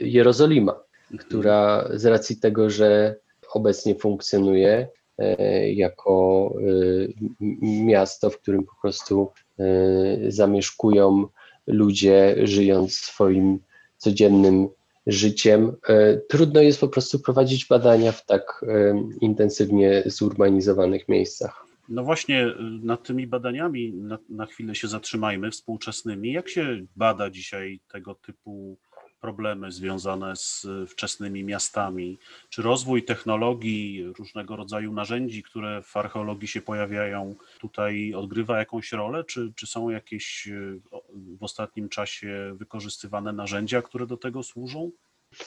Jerozolima, która z racji tego, że obecnie funkcjonuje e, jako e, miasto, w którym po prostu e, zamieszkują ludzie, żyjąc swoim codziennym życiem. Trudno jest po prostu prowadzić badania w tak intensywnie zurbanizowanych miejscach. No właśnie nad tymi badaniami na, na chwilę się zatrzymajmy, współczesnymi. Jak się bada dzisiaj tego typu problemy związane z wczesnymi miastami? Czy rozwój technologii, różnego rodzaju narzędzi, które w archeologii się pojawiają, tutaj odgrywa jakąś rolę? Czy, czy są jakieś e, w ostatnim czasie wykorzystywane narzędzia, które do tego służą?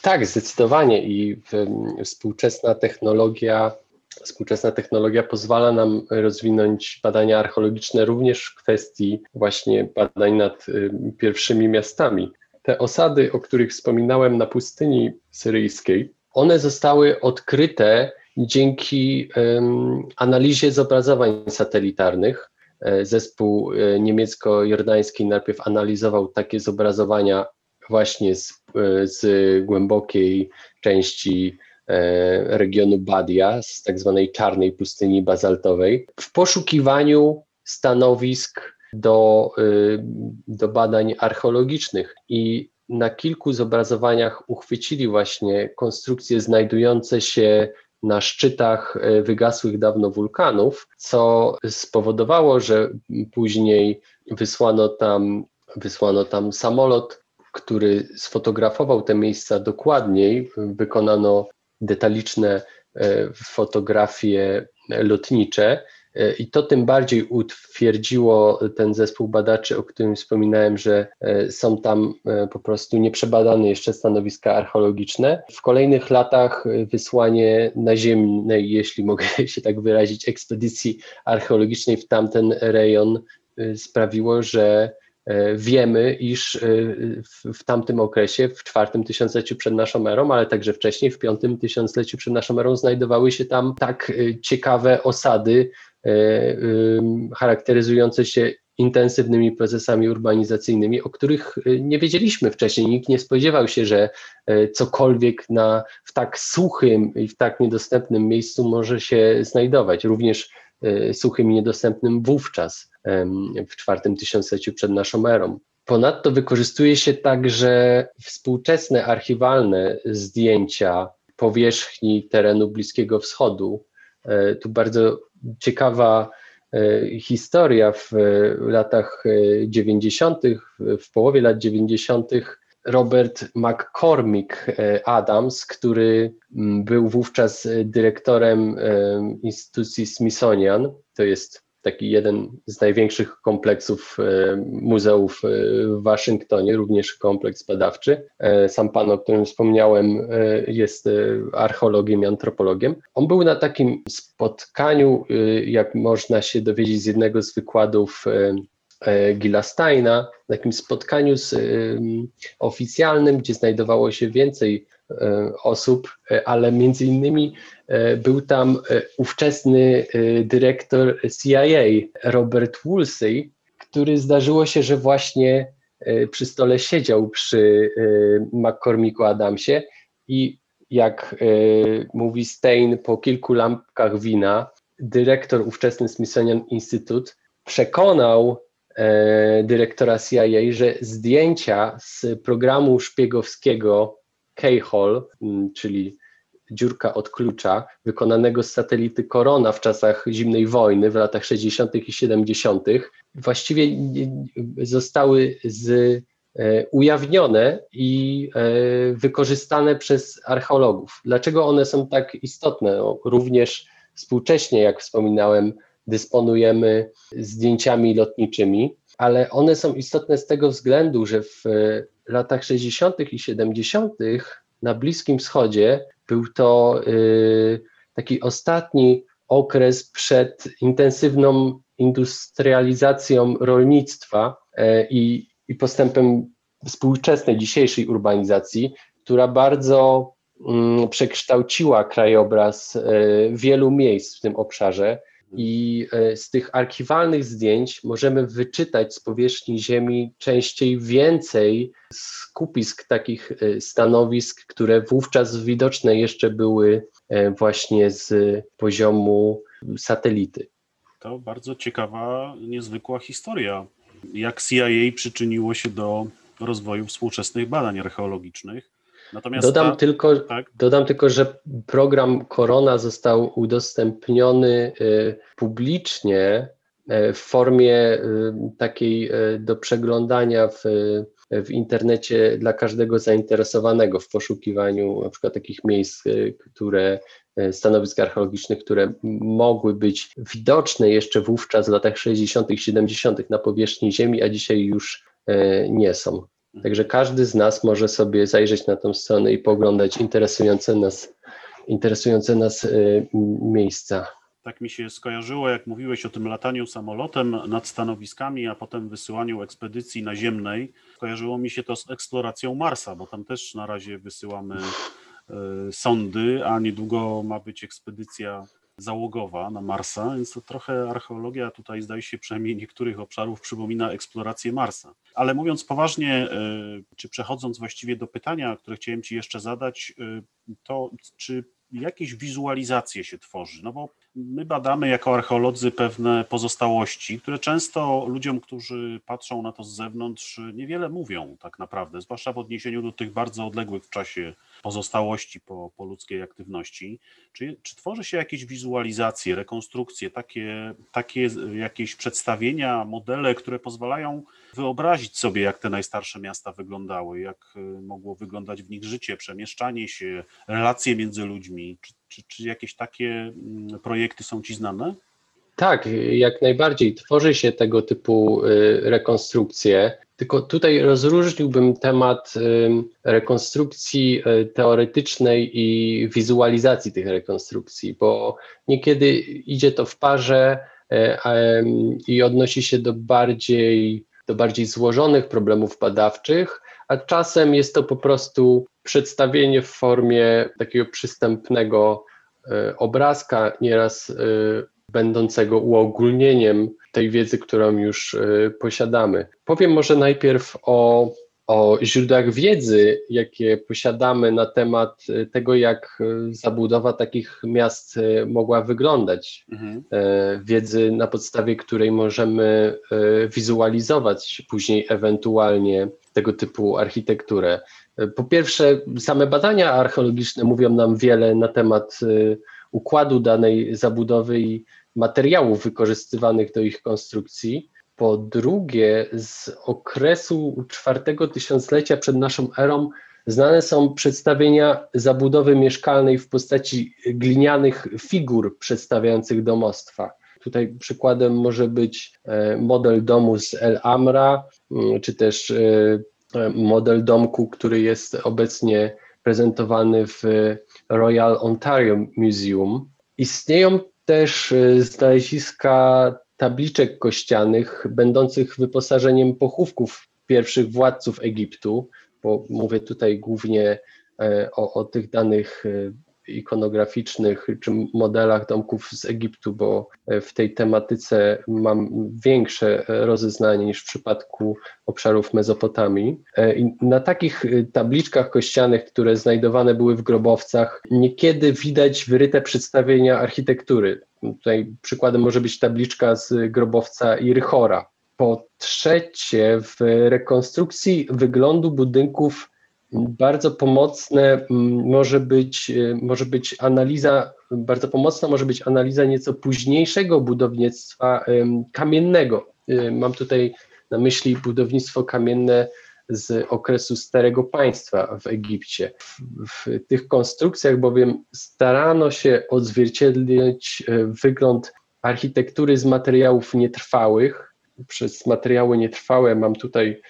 Tak, zdecydowanie i współczesna technologia Współczesna technologia pozwala nam rozwinąć badania archeologiczne również w kwestii właśnie badań nad pierwszymi miastami. Te osady, o których wspominałem na pustyni syryjskiej, one zostały odkryte dzięki analizie zobrazowań satelitarnych. E, zespół e, niemiecko-jordański najpierw analizował takie zobrazowania właśnie z, e, z głębokiej części regionu Badia, z tak zwanej czarnej pustyni bazaltowej, w poszukiwaniu stanowisk do, y, do badań archeologicznych i na kilku zobrazowaniach uchwycili właśnie konstrukcje znajdujące się na szczytach y, wygasłych dawno wulkanów, co spowodowało, że później wysłano tam, wysłano tam samolot, który sfotografował te miejsca dokładniej. Wykonano detaliczne y, fotografie lotnicze I to tym bardziej utwierdziło ten zespół badaczy, o którym wspominałem, że e, są tam e, po prostu nieprzebadane jeszcze stanowiska archeologiczne. W kolejnych latach wysłanie naziemnej, jeśli mogę się tak wyrazić, ekspedycji archeologicznej w tamten rejon sprawiło, że Wiemy, iż w, tamtym okresie, w czwartym tysiącleciu przed naszą erą, ale także wcześniej, w piątym tysiącleciu przed naszą erą, znajdowały się tam tak ciekawe osady E, charakteryzujące się intensywnymi procesami urbanizacyjnymi, o których e, nie wiedzieliśmy wcześniej. Nikt nie spodziewał się, że e, cokolwiek na, w tak suchym i w tak niedostępnym miejscu może się znajdować, również suchym i niedostępnym wówczas w czwartym tysiącleciu przed naszą erą. Ponadto wykorzystuje się także współczesne archiwalne zdjęcia powierzchni terenu Bliskiego Wschodu. Tu bardzo ciekawa e, historia w latach 90., e, w połowie lat 90. Robert McCormick e, Adams, który był wówczas dyrektorem instytucji Smithsonian, to jest taki jeden z największych kompleksów e, muzeów e, w Waszyngtonie, również kompleks badawczy. E, sam pan, o którym wspomniałem, jest archeologiem i antropologiem. On był na takim spotkaniu, jak można się dowiedzieć z jednego z wykładów Gila Steina, takim spotkaniu z, oficjalnym, gdzie znajdowało się więcej osób, ale między innymi E, był tam e, ówczesny e, dyrektor CIA, Robert Woolsey, który zdarzyło się, że właśnie przy stole siedział przy McCormicku Adamsie i jak mówi Stein, po kilku lampkach wina, dyrektor ówczesny Smithsonian Institute przekonał dyrektora CIA, że zdjęcia z programu szpiegowskiego K-Hall, czyli dziurka od klucza, wykonanego z satelity Korona w czasach zimnej wojny w latach 60. i 70., właściwie zostały z, e, ujawnione i e, wykorzystane przez archeologów. Dlaczego one są tak istotne? No, również współcześnie, jak wspominałem, dysponujemy zdjęciami lotniczymi, ale one są istotne z tego względu, że w latach 60. i 70. na Bliskim Wschodzie był to y, taki ostatni okres przed intensywną industrializacją rolnictwa e, i, i postępem współczesnej, dzisiejszej urbanizacji, która bardzo mm, przekształciła krajobraz e, wielu miejsc w tym obszarze. I e, z tych archiwalnych zdjęć możemy wyczytać z powierzchni Ziemi częściej więcej skupisk takich e, stanowisk, które wówczas widoczne jeszcze były właśnie z poziomu satelity. To bardzo ciekawa, niezwykła historia. Jak CIA przyczyniło się do rozwoju współczesnych badań archeologicznych. Natomiast dodam, ta... tylko, tak? dodam tylko, że program Korona został udostępniony y, publicznie y, w formie y, takiej do przeglądania w, w internecie dla każdego zainteresowanego w poszukiwaniu na przykład takich miejsc, które stanowisk archeologicznych, które mogły być widoczne jeszcze wówczas w latach 60., 70. na powierzchni Ziemi, a dzisiaj już nie są. Także każdy z nas może sobie zajrzeć na tą stronę i poglądać interesujące nas, interesujące nas y, miejsca. Tak mi się skojarzyło, jak mówiłeś o tym lataniu samolotem nad stanowiskami, a potem wysyłaniu ekspedycji naziemnej. Skojarzyło mi się to z eksploracją Marsa, bo tam też na razie wysyłamy y, sondy, a niedługo ma być ekspedycja załogowa na Marsa, więc to trochę archeologia tutaj zdaje się przynajmniej niektórych obszarów przypomina eksplorację Marsa. Ale mówiąc poważnie, e, czy przechodząc właściwie do pytania, które chciałem Ci jeszcze zadać, e, to czy jakieś wizualizacje się tworzy? No bo my badamy jako archeolodzy pewne pozostałości, które często ludziom, którzy patrzą na to z zewnątrz, niewiele mówią tak naprawdę, zwłaszcza w odniesieniu do tych bardzo odległych w czasie pozostałości po, po ludzkiej aktywności. Czy, czy tworzy się jakieś wizualizacje, rekonstrukcje, takie, takie jakieś przedstawienia, modele, które pozwalają wyobrazić sobie, jak te najstarsze miasta wyglądały, jak y, mogło wyglądać w nich życie, przemieszczanie się, relacje między ludźmi? Czy, czy, czy jakieś takie mm, projekty są Ci znane? Tak, jak najbardziej. Tworzy się tego typu y, rekonstrukcje. Tylko tutaj rozróżniłbym temat rekonstrukcji y, teoretycznej i wizualizacji tych rekonstrukcji, bo niekiedy idzie to w parze y, i odnosi się do bardziej, do bardziej złożonych problemów badawczych, a czasem jest to po prostu przedstawienie w formie takiego przystępnego y, obrazka, nieraz będącego uogólnieniem tej wiedzy, którą już y, posiadamy. Powiem może najpierw o, o źródłach wiedzy, jakie posiadamy na temat tego, jak zabudowa takich miast mogła wyglądać. Mhm. Wiedzy, na podstawie której możemy wizualizować później ewentualnie tego typu architekturę. Po pierwsze, same badania archeologiczne mówią nam wiele na temat układu danej zabudowy i materiałów wykorzystywanych do ich konstrukcji. Po drugie, z okresu czwartego tysiąclecia przed naszą erą znane są przedstawienia zabudowy mieszkalnej w postaci glinianych figur przedstawiających domostwa. Tutaj przykładem może być e, model domu z El Amra, mm, czy też e, model domku, który jest obecnie prezentowany w Royal Ontario Museum. Istnieją też znaleziska tabliczek kościanych będących wyposażeniem pochówków pierwszych władców Egiptu, bo mówię tutaj głównie e, o, o tych danych e, ikonograficznych czy modelach domków z Egiptu, bo e, w tej tematyce mam większe rozeznanie niż w przypadku obszarów Mezopotamii. E, I na takich e, tabliczkach kościanych, które znajdowane były w grobowcach, niekiedy widać wyryte przedstawienia architektury. Tutaj przykładem może być tabliczka z grobowca Irychora. Po trzecie, w rekonstrukcji wyglądu budynków bardzo pomocne może być, e, może być analiza, bardzo pomocna może być analiza nieco późniejszego budownictwa kamiennego. E, mam tutaj na myśli budownictwo kamienne z okresu Starego Państwa w Egipcie. W, w tych konstrukcjach bowiem starano się odzwierciedlić e, wygląd architektury z materiałów nietrwałych. Przez materiały nietrwałe mam tutaj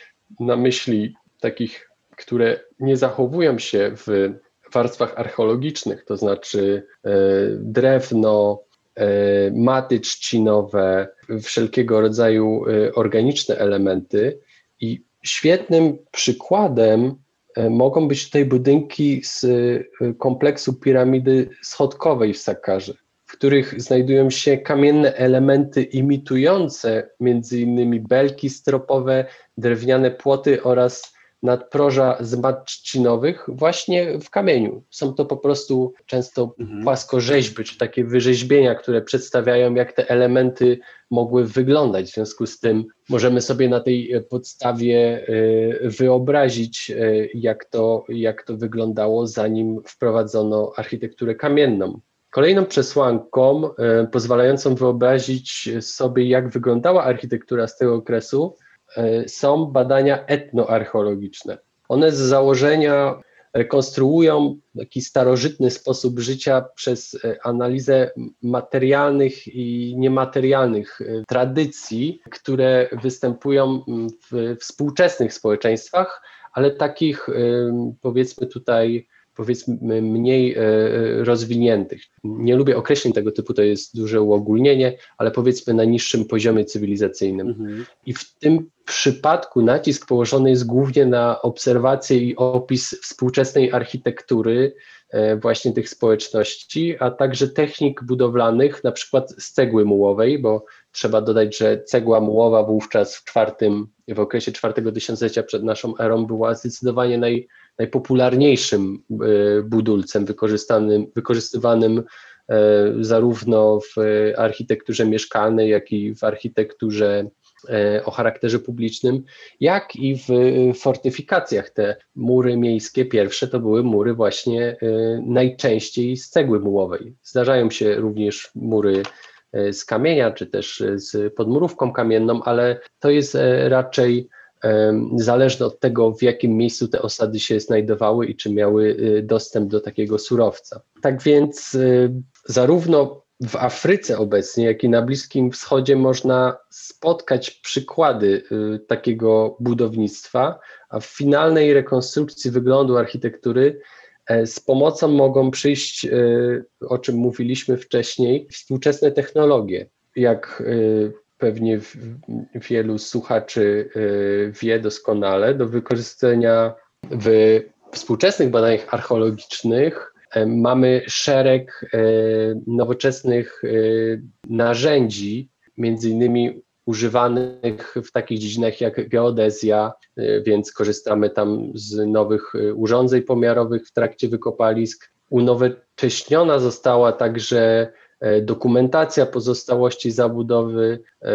na myśli takich które nie zachowują się w warstwach archeologicznych, to znaczy e, drewno, e, maty trzcinowe, wszelkiego rodzaju e, organiczne elementy. I świetnym przykładem mogą być tutaj budynki z kompleksu piramidy schodkowej w Sakarze w których znajdują się kamienne elementy imitujące innymi belki stropowe, drewniane płoty oraz nadproża z mat trzcinowych właśnie w kamieniu. Są to po prostu często mhm. płaskorzeźby, czy takie wyrzeźbienia, które przedstawiają, jak te elementy mogły wyglądać. W związku z tym możemy sobie na tej podstawie y, wyobrazić, y, jak to, jak to wyglądało, zanim wprowadzono architekturę kamienną. Kolejną przesłanką e, pozwalającą wyobrazić sobie, jak wyglądała architektura z tego okresu, e, są badania etnoarcheologiczne. One z założenia rekonstruują taki starożytny sposób życia przez e, analizę materialnych i niematerialnych tradycji, które występują w współczesnych społeczeństwach, ale takich powiedzmy tutaj powiedzmy mniej e, e, rozwiniętych. Nie lubię określeń tego typu, to jest duże uogólnienie, ale powiedzmy na niższym poziomie cywilizacyjnym. Mhm. I w tym przypadku nacisk położony jest głównie na obserwację i opis współczesnej architektury e, właśnie tych społeczności, a także technik budowlanych, na przykład z cegły mułowej, bo trzeba dodać, że cegła mułowa wówczas w czwartym, w okresie czwartego tysiąclecia przed naszą erą była zdecydowanie naj, najpopularniejszym e, budulcem wykorzystanym, wykorzystywanym e, zarówno w architekturze mieszkalnej, jak i w architekturze e, o charakterze publicznym, jak i w fortyfikacjach. Te mury miejskie pierwsze to były mury właśnie najczęściej z cegły mułowej. Zdarzają się również mury z kamienia, czy też z podmurówką kamienną, ale to jest raczej zależne od tego, w jakim miejscu te osady się znajdowały i czy miały y, dostęp do takiego surowca. Tak więc y, zarówno w Afryce obecnie, jak i na Bliskim Wschodzie można spotkać przykłady y, takiego budownictwa, a w finalnej rekonstrukcji wyglądu architektury e, z pomocą mogą przyjść, o czym mówiliśmy wcześniej, współczesne technologie, jak pewnie wielu słuchaczy y, wie doskonale, do wykorzystania w współczesnych badaniach archeologicznych e, mamy szereg e, nowoczesnych narzędzi, między innymi używanych w takich dziedzinach jak geodezja, więc korzystamy tam z nowych urządzeń pomiarowych w trakcie wykopalisk. Unowocześniona została także dokumentacja pozostałości zabudowy. E,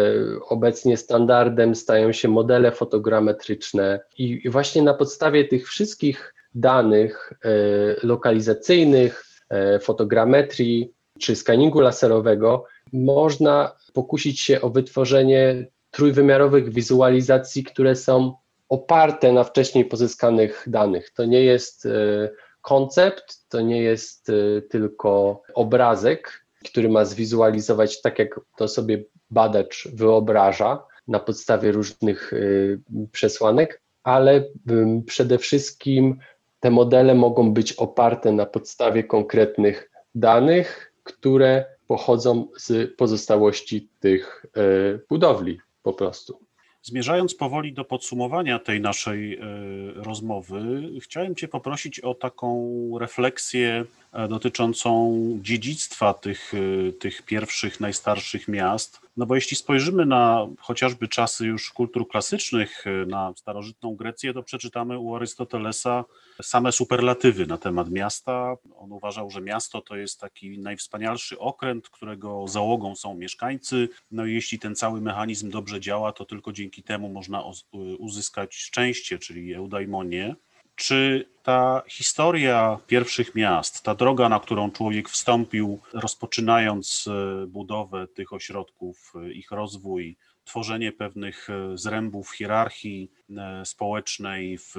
obecnie standardem stają się modele fotogrametryczne i właśnie na podstawie tych wszystkich danych e, lokalizacyjnych, fotogrametrii czy skaningu laserowego można pokusić się o wytworzenie trójwymiarowych wizualizacji, które są oparte na wcześniej pozyskanych danych. To nie jest koncept, to nie jest tylko obrazek, który ma zwizualizować tak, jak to sobie badacz wyobraża na podstawie różnych y, przesłanek, ale przede wszystkim te modele mogą być oparte na podstawie konkretnych danych, które pochodzą z pozostałości tych y, budowli po prostu. Zmierzając powoli do podsumowania tej naszej rozmowy, chciałem Cię poprosić o taką refleksję dotyczącą dziedzictwa tych, e, tych pierwszych, najstarszych miast. No bo jeśli spojrzymy na chociażby czasy już kultur klasycznych, na starożytną Grecję, to przeczytamy u Arystotelesa same superlatywy na temat miasta. On uważał, że miasto to jest taki najwspanialszy okręt, którego załogą są mieszkańcy. No i jeśli ten cały mechanizm dobrze działa, to tylko dzięki temu można uzyskać szczęście, czyli eudaimonię. Czy ta historia pierwszych miast, ta droga, na którą człowiek wstąpił, rozpoczynając e, budowę tych ośrodków, e, ich rozwój, tworzenie pewnych e, zrębów hierarchii społecznej, w,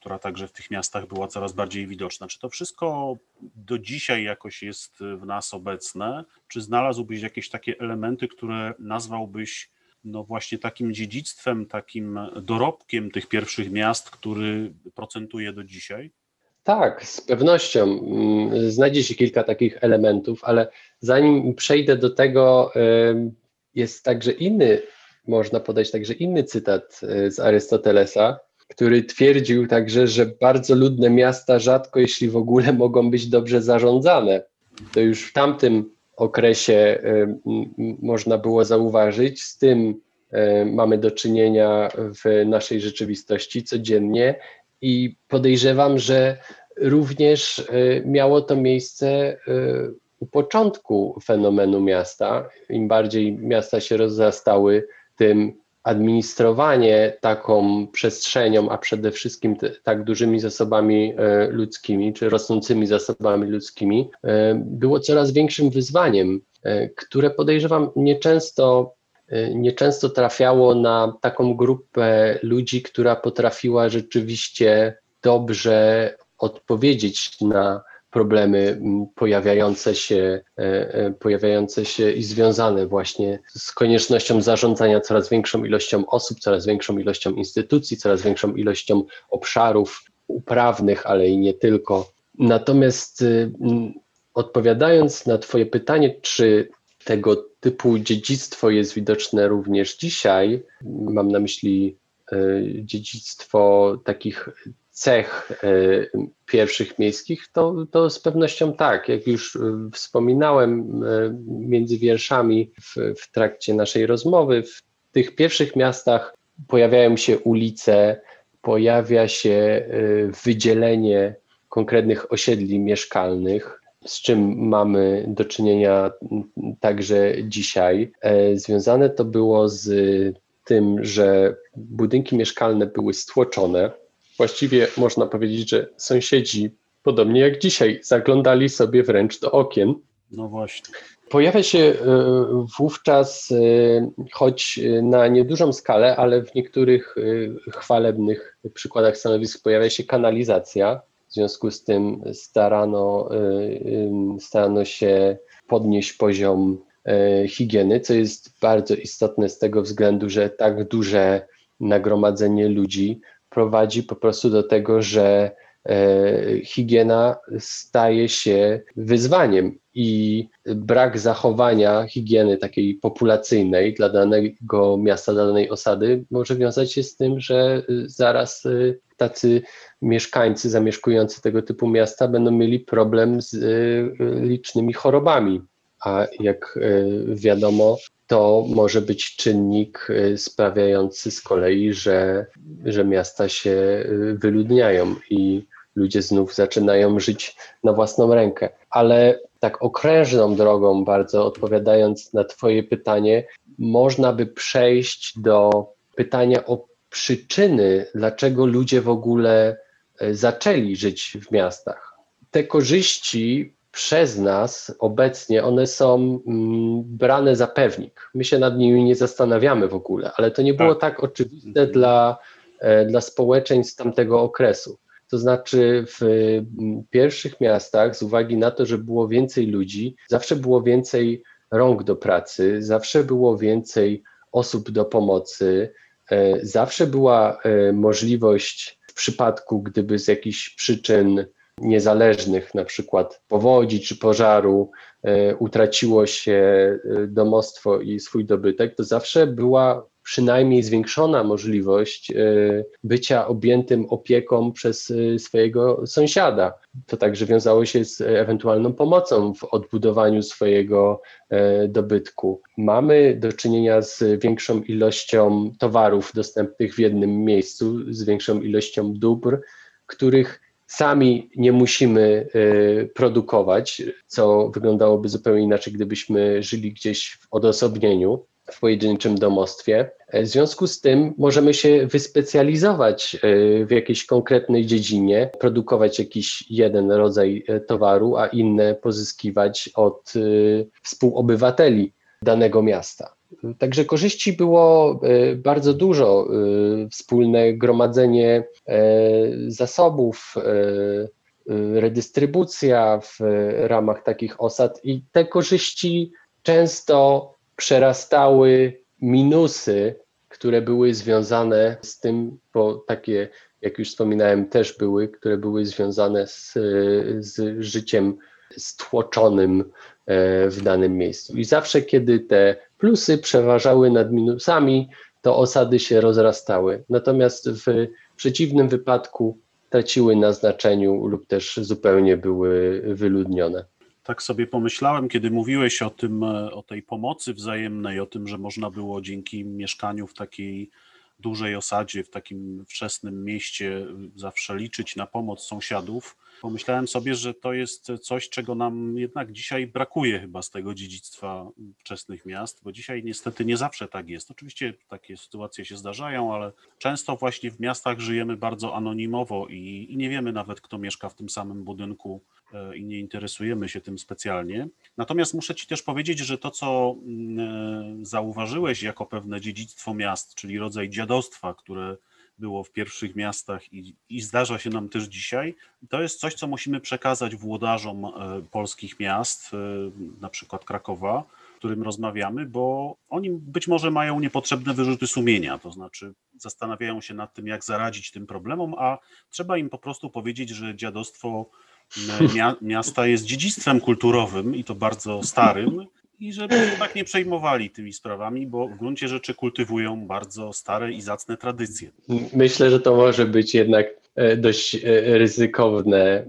która także w tych miastach była coraz bardziej widoczna. Czy to wszystko do dzisiaj jakoś jest w nas obecne? Czy znalazłbyś jakieś takie elementy, które nazwałbyś no właśnie takim dziedzictwem, takim dorobkiem tych pierwszych miast, który procentuje do dzisiaj? Tak, z pewnością. Mm, znajdzie się kilka takich elementów, ale zanim przejdę do tego, jest także inny można podać także inny cytat e, z Arystotelesa, który twierdził także, że bardzo ludne miasta rzadko, jeśli w ogóle, mogą być dobrze zarządzane. To już w tamtym okresie można było zauważyć. Z tym mamy do czynienia w naszej rzeczywistości codziennie i podejrzewam, że również miało to miejsce u początku fenomenu miasta. Im bardziej miasta się rozrastały, tym administrowanie taką przestrzenią, a przede wszystkim te, tak dużymi zasobami e, ludzkimi, czy rosnącymi zasobami ludzkimi, e, było coraz większym wyzwaniem, e, które podejrzewam nieczęsto, nieczęsto trafiało na taką grupę ludzi, która potrafiła rzeczywiście dobrze odpowiedzieć na problemy pojawiające się, e, e, pojawiające się i związane właśnie z koniecznością zarządzania coraz większą ilością osób, coraz większą ilością instytucji, coraz większą ilością obszarów uprawnych, ale i nie tylko. Natomiast y, odpowiadając na Twoje pytanie, czy tego typu dziedzictwo jest widoczne również dzisiaj, mam na myśli e, dziedzictwo takich cech e, pierwszych miejskich, to, to z pewnością tak. Jak już e, wspominałem e, między wierszami w, w trakcie naszej rozmowy, w tych pierwszych miastach pojawiają się ulice, pojawia się wydzielenie konkretnych osiedli mieszkalnych, z czym mamy do czynienia także dzisiaj. Związane to było z tym, że budynki mieszkalne były stłoczone, Właściwie można powiedzieć, że sąsiedzi, podobnie jak dzisiaj, zaglądali sobie wręcz do okien. No właśnie. Pojawia się e, wówczas, e, choć na niedużą skalę, ale w niektórych e, chwalebnych przykładach stanowisk pojawia się kanalizacja. W związku z tym starano, starano się podnieść poziom higieny, co jest bardzo istotne z tego względu, że tak duże nagromadzenie ludzi prowadzi po prostu do tego, że e, higiena staje się wyzwaniem i brak zachowania higieny takiej populacyjnej dla danego miasta, dla danej osady może wiązać się z tym, że zaraz e, tacy mieszkańcy zamieszkujący tego typu miasta będą mieli problem z e, licznymi chorobami. A jak wiadomo, to może być czynnik y, sprawiający z kolei, że, że miasta się y, wyludniają i ludzie znów zaczynają żyć na własną rękę. Ale tak okrężną drogą, bardzo odpowiadając na Twoje pytanie, można by przejść do pytania o przyczyny, dlaczego ludzie w ogóle y, zaczęli żyć w miastach. Te korzyści przez nas obecnie one są mm, brane za pewnik. My się nad nimi nie zastanawiamy w ogóle, ale to nie było tak, tak oczywiste mhm. dla, e, dla społeczeństw tamtego okresu. To znaczy w mm, pierwszych miastach, z uwagi na to, że było więcej ludzi, zawsze było więcej rąk do pracy, zawsze było więcej osób do pomocy, e, zawsze była e, możliwość w przypadku, gdyby z jakichś przyczyn niezależnych, na przykład powodzi czy pożaru, e, utraciło się e, domostwo i swój dobytek, to zawsze była przynajmniej zwiększona możliwość e, bycia objętym opieką przez swojego sąsiada. To także wiązało się z ewentualną pomocą w odbudowaniu swojego dobytku. Mamy do czynienia z większą ilością towarów dostępnych w jednym miejscu, z większą ilością dóbr, których sami nie musimy y, produkować, co wyglądało zupełnie inaczej, gdybyśmy żyli gdzieś w odosobnieniu, w pojedynczym domostwie. W związku z tym możemy się wyspecjalizować y, w jakiejś konkretnej dziedzinie, produkować jakiś jeden rodzaj y, towaru, a inne pozyskiwać od współobywateli danego miasta. Także korzyści było e, bardzo dużo. E, wspólne gromadzenie e, zasobów, redystrybucja w ramach takich osad i te korzyści często przerastały minusy, które były związane z tym, bo takie, jak już wspominałem, też były, które były związane z, z życiem stłoczonym w danym miejscu. I zawsze, kiedy te plusy przeważały nad minusami, to osady się rozrastały. Natomiast w przeciwnym wypadku traciły na znaczeniu lub też zupełnie były wyludnione. Tak sobie pomyślałem, kiedy mówiłeś o tym, o tej pomocy wzajemnej, o tym, że można było dzięki mieszkaniu w takiej dużej osadzie, w takim wczesnym mieście zawsze liczyć na pomoc sąsiadów. Pomyślałem sobie, że to jest coś, czego nam jednak dzisiaj brakuje chyba z tego dziedzictwa wczesnych miast, bo dzisiaj niestety nie zawsze tak jest. Oczywiście takie sytuacje się zdarzają, ale często właśnie w miastach żyjemy bardzo anonimowo i, i nie wiemy nawet, kto mieszka w tym samym budynku e, i nie interesujemy się tym specjalnie. Natomiast muszę Ci też powiedzieć, że to, co mm, e, zauważyłeś jako pewne dziedzictwo miast, czyli rodzaj dziadostwa, które było w pierwszych miastach i, i, zdarza się nam też dzisiaj, to jest coś, co musimy przekazać włodarzom e, polskich miast, e, na przykład Krakowa, którym rozmawiamy, bo oni być może mają niepotrzebne wyrzuty sumienia, to znaczy zastanawiają się nad tym, jak zaradzić tym problemom, a trzeba im po prostu powiedzieć, że dziadostwo mia miasta jest dziedzictwem kulturowym i to bardzo starym i żeby się tak nie przejmowali tymi sprawami, bo w gruncie rzeczy kultywują bardzo stare i zacne tradycje. Myślę, że to może być jednak dość e, ryzykowne,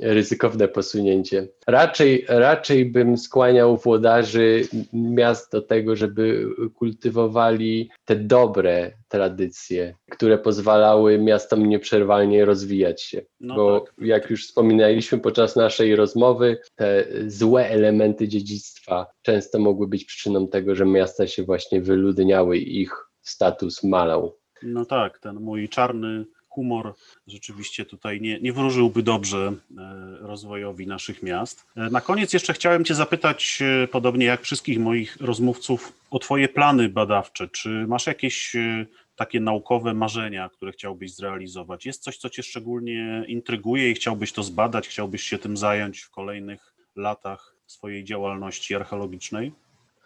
ryzykowne posunięcie. Raczej, raczej bym skłaniał włodarzy miast do tego, żeby kultywowali te dobre tradycje, które pozwalały miastom nieprzerwalnie rozwijać się. No Bo tak. jak już wspominaliśmy podczas naszej rozmowy, te złe elementy dziedzictwa często mogły być przyczyną tego, że miasta się właśnie wyludniały i ich status malał. No tak, ten mój czarny humor rzeczywiście tutaj nie, nie wróżyłby dobrze e, rozwojowi naszych miast. E, na koniec jeszcze chciałem Cię zapytać, e, podobnie jak wszystkich moich rozmówców, o Twoje plany badawcze. Czy masz jakieś takie naukowe marzenia, które chciałbyś zrealizować? Jest coś, co Cię szczególnie intryguje i chciałbyś to zbadać, chciałbyś się tym zająć w kolejnych latach swojej działalności archeologicznej?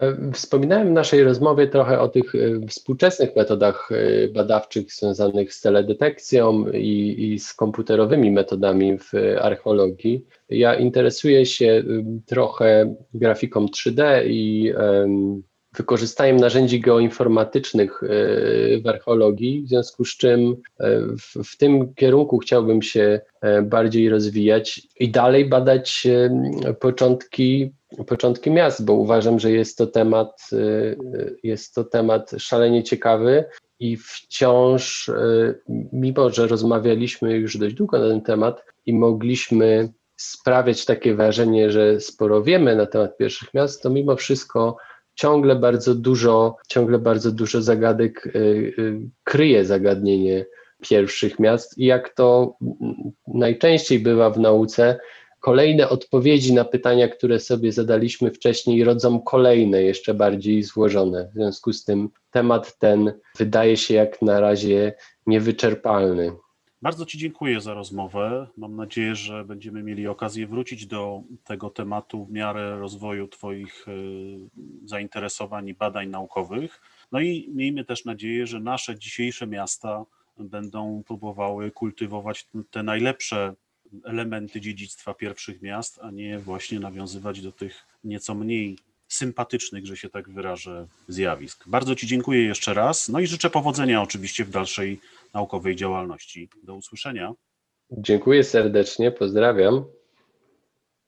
E, wspominałem w naszej rozmowie trochę o tych e, współczesnych metodach e, badawczych związanych z teledetekcją i, i, z komputerowymi metodami w archeologii. Ja interesuję się trochę grafiką 3D i wykorzystaniem narzędzi geoinformatycznych w archeologii, w związku z czym w, w, tym kierunku chciałbym się bardziej rozwijać i dalej badać początki początki miast, bo uważam, że jest to temat, y, jest to temat szalenie ciekawy i wciąż, y, mimo że rozmawialiśmy już dość długo na ten temat i mogliśmy sprawiać takie wrażenie, że sporo wiemy na temat pierwszych miast, to mimo wszystko ciągle bardzo dużo, ciągle bardzo dużo zagadek y, kryje zagadnienie pierwszych miast i jak to najczęściej bywa w nauce, kolejne odpowiedzi na pytania, które sobie zadaliśmy wcześniej, rodzą kolejne, jeszcze bardziej złożone. W związku z tym temat ten wydaje się jak na razie niewyczerpalny. Bardzo Ci dziękuję za rozmowę. Mam nadzieję, że będziemy mieli okazję wrócić do tego tematu w miarę rozwoju Twoich y, zainteresowań i badań naukowych. No i miejmy też nadzieję, że nasze dzisiejsze miasta będą próbowały kultywować te najlepsze elementy dziedzictwa pierwszych miast, a nie właśnie nawiązywać do tych nieco mniej sympatycznych, że się tak wyrażę, zjawisk. Bardzo Ci dziękuję jeszcze raz. No i życzę powodzenia oczywiście w dalszej naukowej działalności. Do usłyszenia. Dziękuję serdecznie, pozdrawiam.